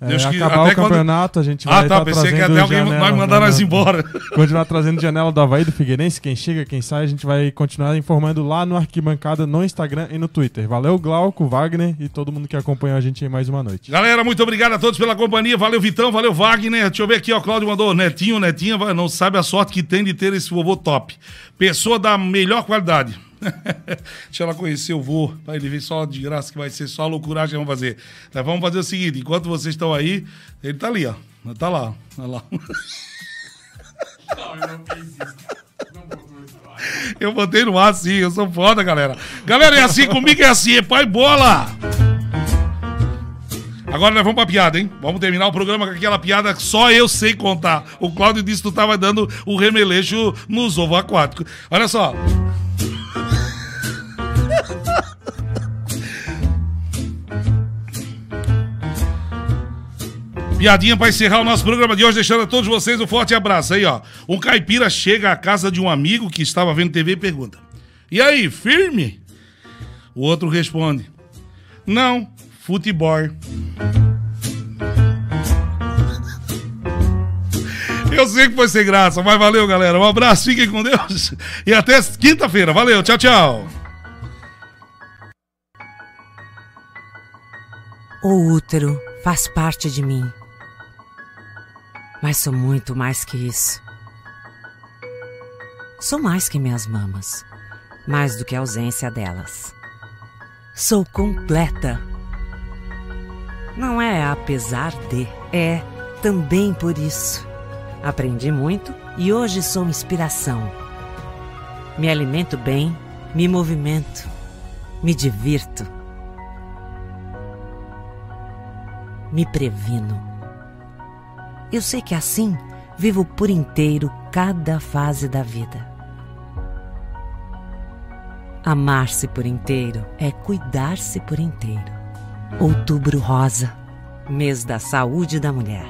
é, Deus que- acabar até o quando- campeonato. A gente vai Ah, tá, tá pensei que até alguém janela, vai mandar nós embora. <laughs> Continuar trazendo janela do Havaí do Figueirense, quem chega, quem sai, a gente vai continuar informando lá no Arquibancada, no Instagram e no Twitter. Valeu, Glauco, Wagner e todo mundo que acompanhou a gente aí mais uma noite. Galera, muito obrigado a todos pela companhia. Valeu, Vitão. Valeu, Wagner. Deixa eu ver aqui, ó. Cláudio mandou. Netinho, Netinha, não sabe a sorte que tem de ter esse vovô top. Pessoa da melhor qualidade. <laughs> Deixa ela conhecer o vô. Pra ele ver só de graça que vai ser só loucuragem que vamos fazer. Vamos fazer o seguinte: enquanto vocês estão aí, ele tá ali, ó. Tá lá. Tá lá. Eu botei no ar assim, eu sou foda, galera. Galera, é assim, comigo é assim, é pai bola! Agora nós vamos pra piada, hein? Vamos terminar o programa com aquela piada que só eu sei contar. O Cláudio disse que tu tava dando o remeleixo nos ovos aquáticos. Olha só. Piadinha pra encerrar o nosso programa de hoje, deixando a todos vocês um forte abraço aí, ó. Um caipira chega à casa de um amigo que estava vendo TV e pergunta: E aí, firme? O outro responde: Não, futebol. Eu sei que foi sem graça, mas valeu, galera. Um abraço, fiquem com Deus. E até quinta-feira. Valeu, tchau, tchau. O útero faz parte de mim. Mas sou muito mais que isso. Sou mais que minhas mamas. Mais do que a ausência delas. Sou completa. Não é apesar de, é também por isso. Aprendi muito e hoje sou inspiração. Me alimento bem, me movimento, me divirto. Me previno. Eu sei que assim vivo por inteiro cada fase da vida. Amar-se por inteiro é cuidar-se por inteiro. Outubro Rosa, mês da saúde da mulher.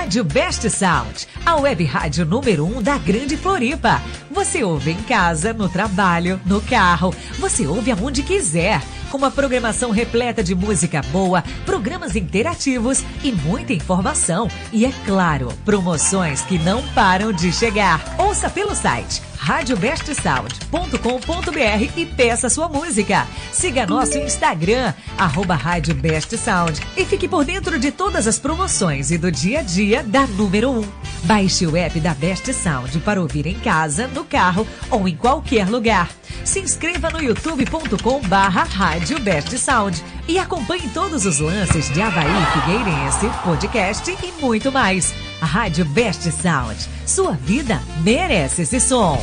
Rádio Best Sound, a web rádio número 1 um da Grande Floripa. Você ouve em casa, no trabalho, no carro, você ouve aonde quiser. Com uma programação repleta de música boa, programas interativos e muita informação. E é claro, promoções que não param de chegar. Ouça pelo site radiobestsound.com.br e peça sua música. Siga nosso Instagram, arroba Rádio Best Sound e fique por dentro de todas as promoções e do dia a dia da número 1. Baixe o app da Best Sound para ouvir em casa, no carro ou em qualquer lugar. Se inscreva no youtube.com barra Rádio Best Sound e acompanhe todos os lances de Havaí Figueirense, podcast e muito mais. Rádio Best Sound. Sua vida merece esse som.